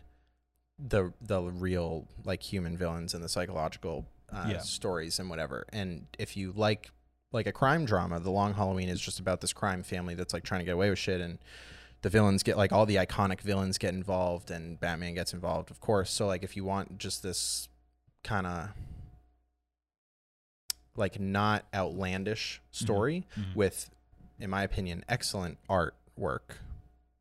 A: the the real like human villains and the psychological uh,
B: Yeah.
A: stories and whatever. And if you like like a crime drama, The Long Halloween is just about this crime family that's like trying to get away with shit and the villains get like all the iconic villains get involved and Batman gets involved, of course. So like if you want just this kind of like not outlandish story
B: Mhm.
A: with in my opinion excellent artwork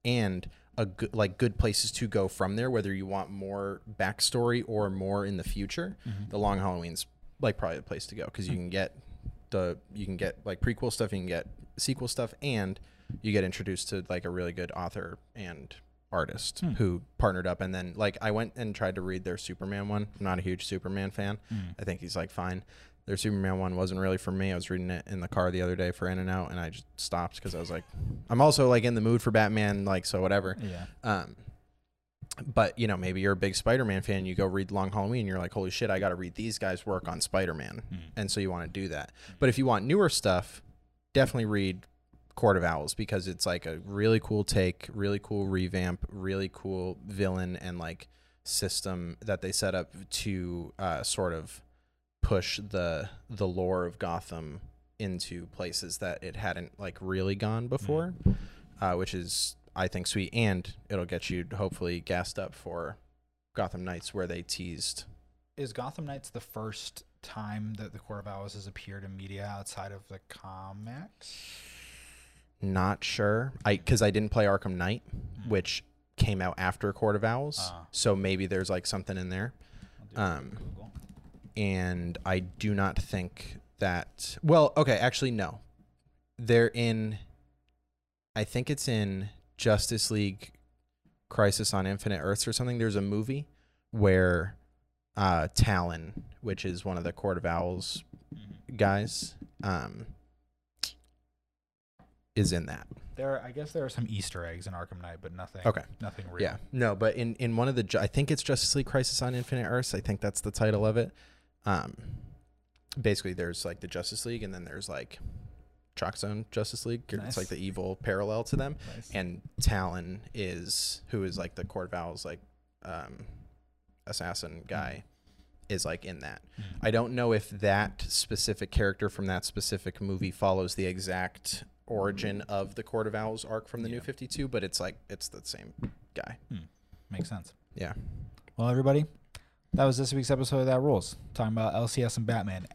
A: and a good like good places to go from there whether you want more backstory or more in the future
B: Mhm.
A: the long halloween's like probably the place to go because you can get the you can get like prequel stuff you can get sequel stuff and you get introduced to like a really good author and artist
B: Hmm.
A: who partnered up and then like i went and tried to read their superman one i'm not a huge superman fan
B: Mhm.
A: i think he's like fine their superman one wasn't really for me i was reading it in the car the other day for in and out and i just stopped because i was like i'm also like in the mood for batman like so whatever
B: Yeah.
A: um, but you know, maybe you're a big Spider-Man fan. You go read Long Halloween. You're like, holy shit, I got to read these guys' work on Spider-Man,
B: Mhm.
A: and so you want to do that. But if you want newer stuff, definitely read Court of Owls because it's like a really cool take, really cool revamp, really cool villain and like system that they set up to uh, sort of push the the lore of Gotham into places that it hadn't like really gone before, uh, which is I think sweet, and it'll get you hopefully gassed up for Gotham Knights, where they teased.
B: Is Gotham Knights the first time that the Court of Owls has appeared in media outside of the comics?
A: Not sure, I because I didn't play Arkham Knight, which came out after Court of Owls,
B: Ah.
A: so maybe there's like something in there.
B: I'll do a
A: Um,
B: quick Google.
A: and I do not think that. Well, okay, actually, no. They're in. I think it's in Justice League Crisis on Infinite Earths or something. There's a movie where uh, Talon, which is one of the Court of Owls
B: Mhm.
A: guys, um, is in that.
B: There, I guess there are some Easter eggs in Arkham Knight, but nothing.
A: Okay.
B: Nothing real.
A: Yeah, no, but in in one of the, I think it's Justice League Crisis on Infinite Earths. I think that's the title of it. Um, basically, there's like the Justice League, and then there's like Chalk Zone Justice League. It's like the evil parallel to them.
B: Nice.
A: And Talon is who is like the Court of Owls, like um, assassin guy is like in that.
B: Mm.
A: I don't know if that specific character from that specific movie follows the exact origin mm-hmm. of the Court of Owls arc from the New 52, but it's like it's the same guy. Hmm.
B: Makes sense.
A: Yeah.
B: Well, everybody, that was this week's episode of That Rules, talking about LCS and Batman.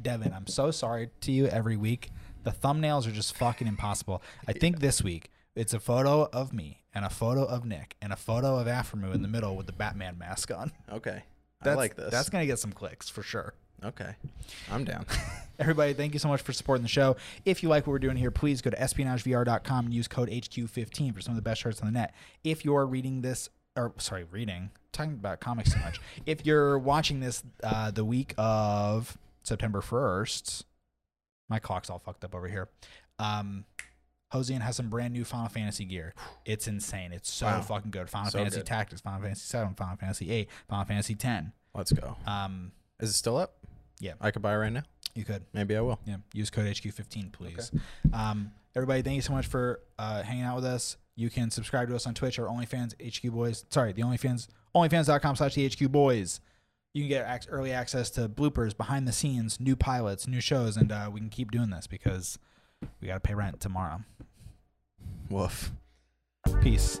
B: Devin, I'm so sorry to you every week. The thumbnails are just fucking impossible. I think this week it's a photo of me and a photo of Nick and a photo of Aphromoo in the middle with the Batman mask on.
A: Okay.
B: That's,
A: I like this.
B: That's gonna get some clicks for sure.
A: Okay. I'm down. [LAUGHS]
B: Everybody, thank you so much for supporting the show. If you like what we're doing here, please go to espionagevr.com and use code HQ15 for some of the best shirts on the net. If you're reading this, or sorry, reading, talking about comics too much. [LAUGHS] if you're watching this uh, the week of September 1st, my clock's all fucked up over here. Um, Hosian has some brand new Final Fantasy gear. It's insane. It's so
A: Wow.
B: fucking good. Final
A: So
B: Fantasy
A: good.
B: Tactics, Final Fantasy 7, Final Fantasy 8, Final Fantasy 10.
A: Let's go.
B: Um,
A: Is it still up?
B: Yeah.
A: I could buy it right now.
B: you could.
A: Maybe I will.
B: Yeah, use code HQ15, please. Um, everybody, thank you so much for uh, hanging out with us. You can subscribe to us on Twitch or OnlyFans HQ Boys. Sorry, the OnlyFans, OnlyFans.com slash the HQ Boys. You can get ac- early access to bloopers, behind the scenes, new pilots, new shows, and uh, we can keep doing this because we got to pay rent tomorrow.
A: Woof.
B: Peace.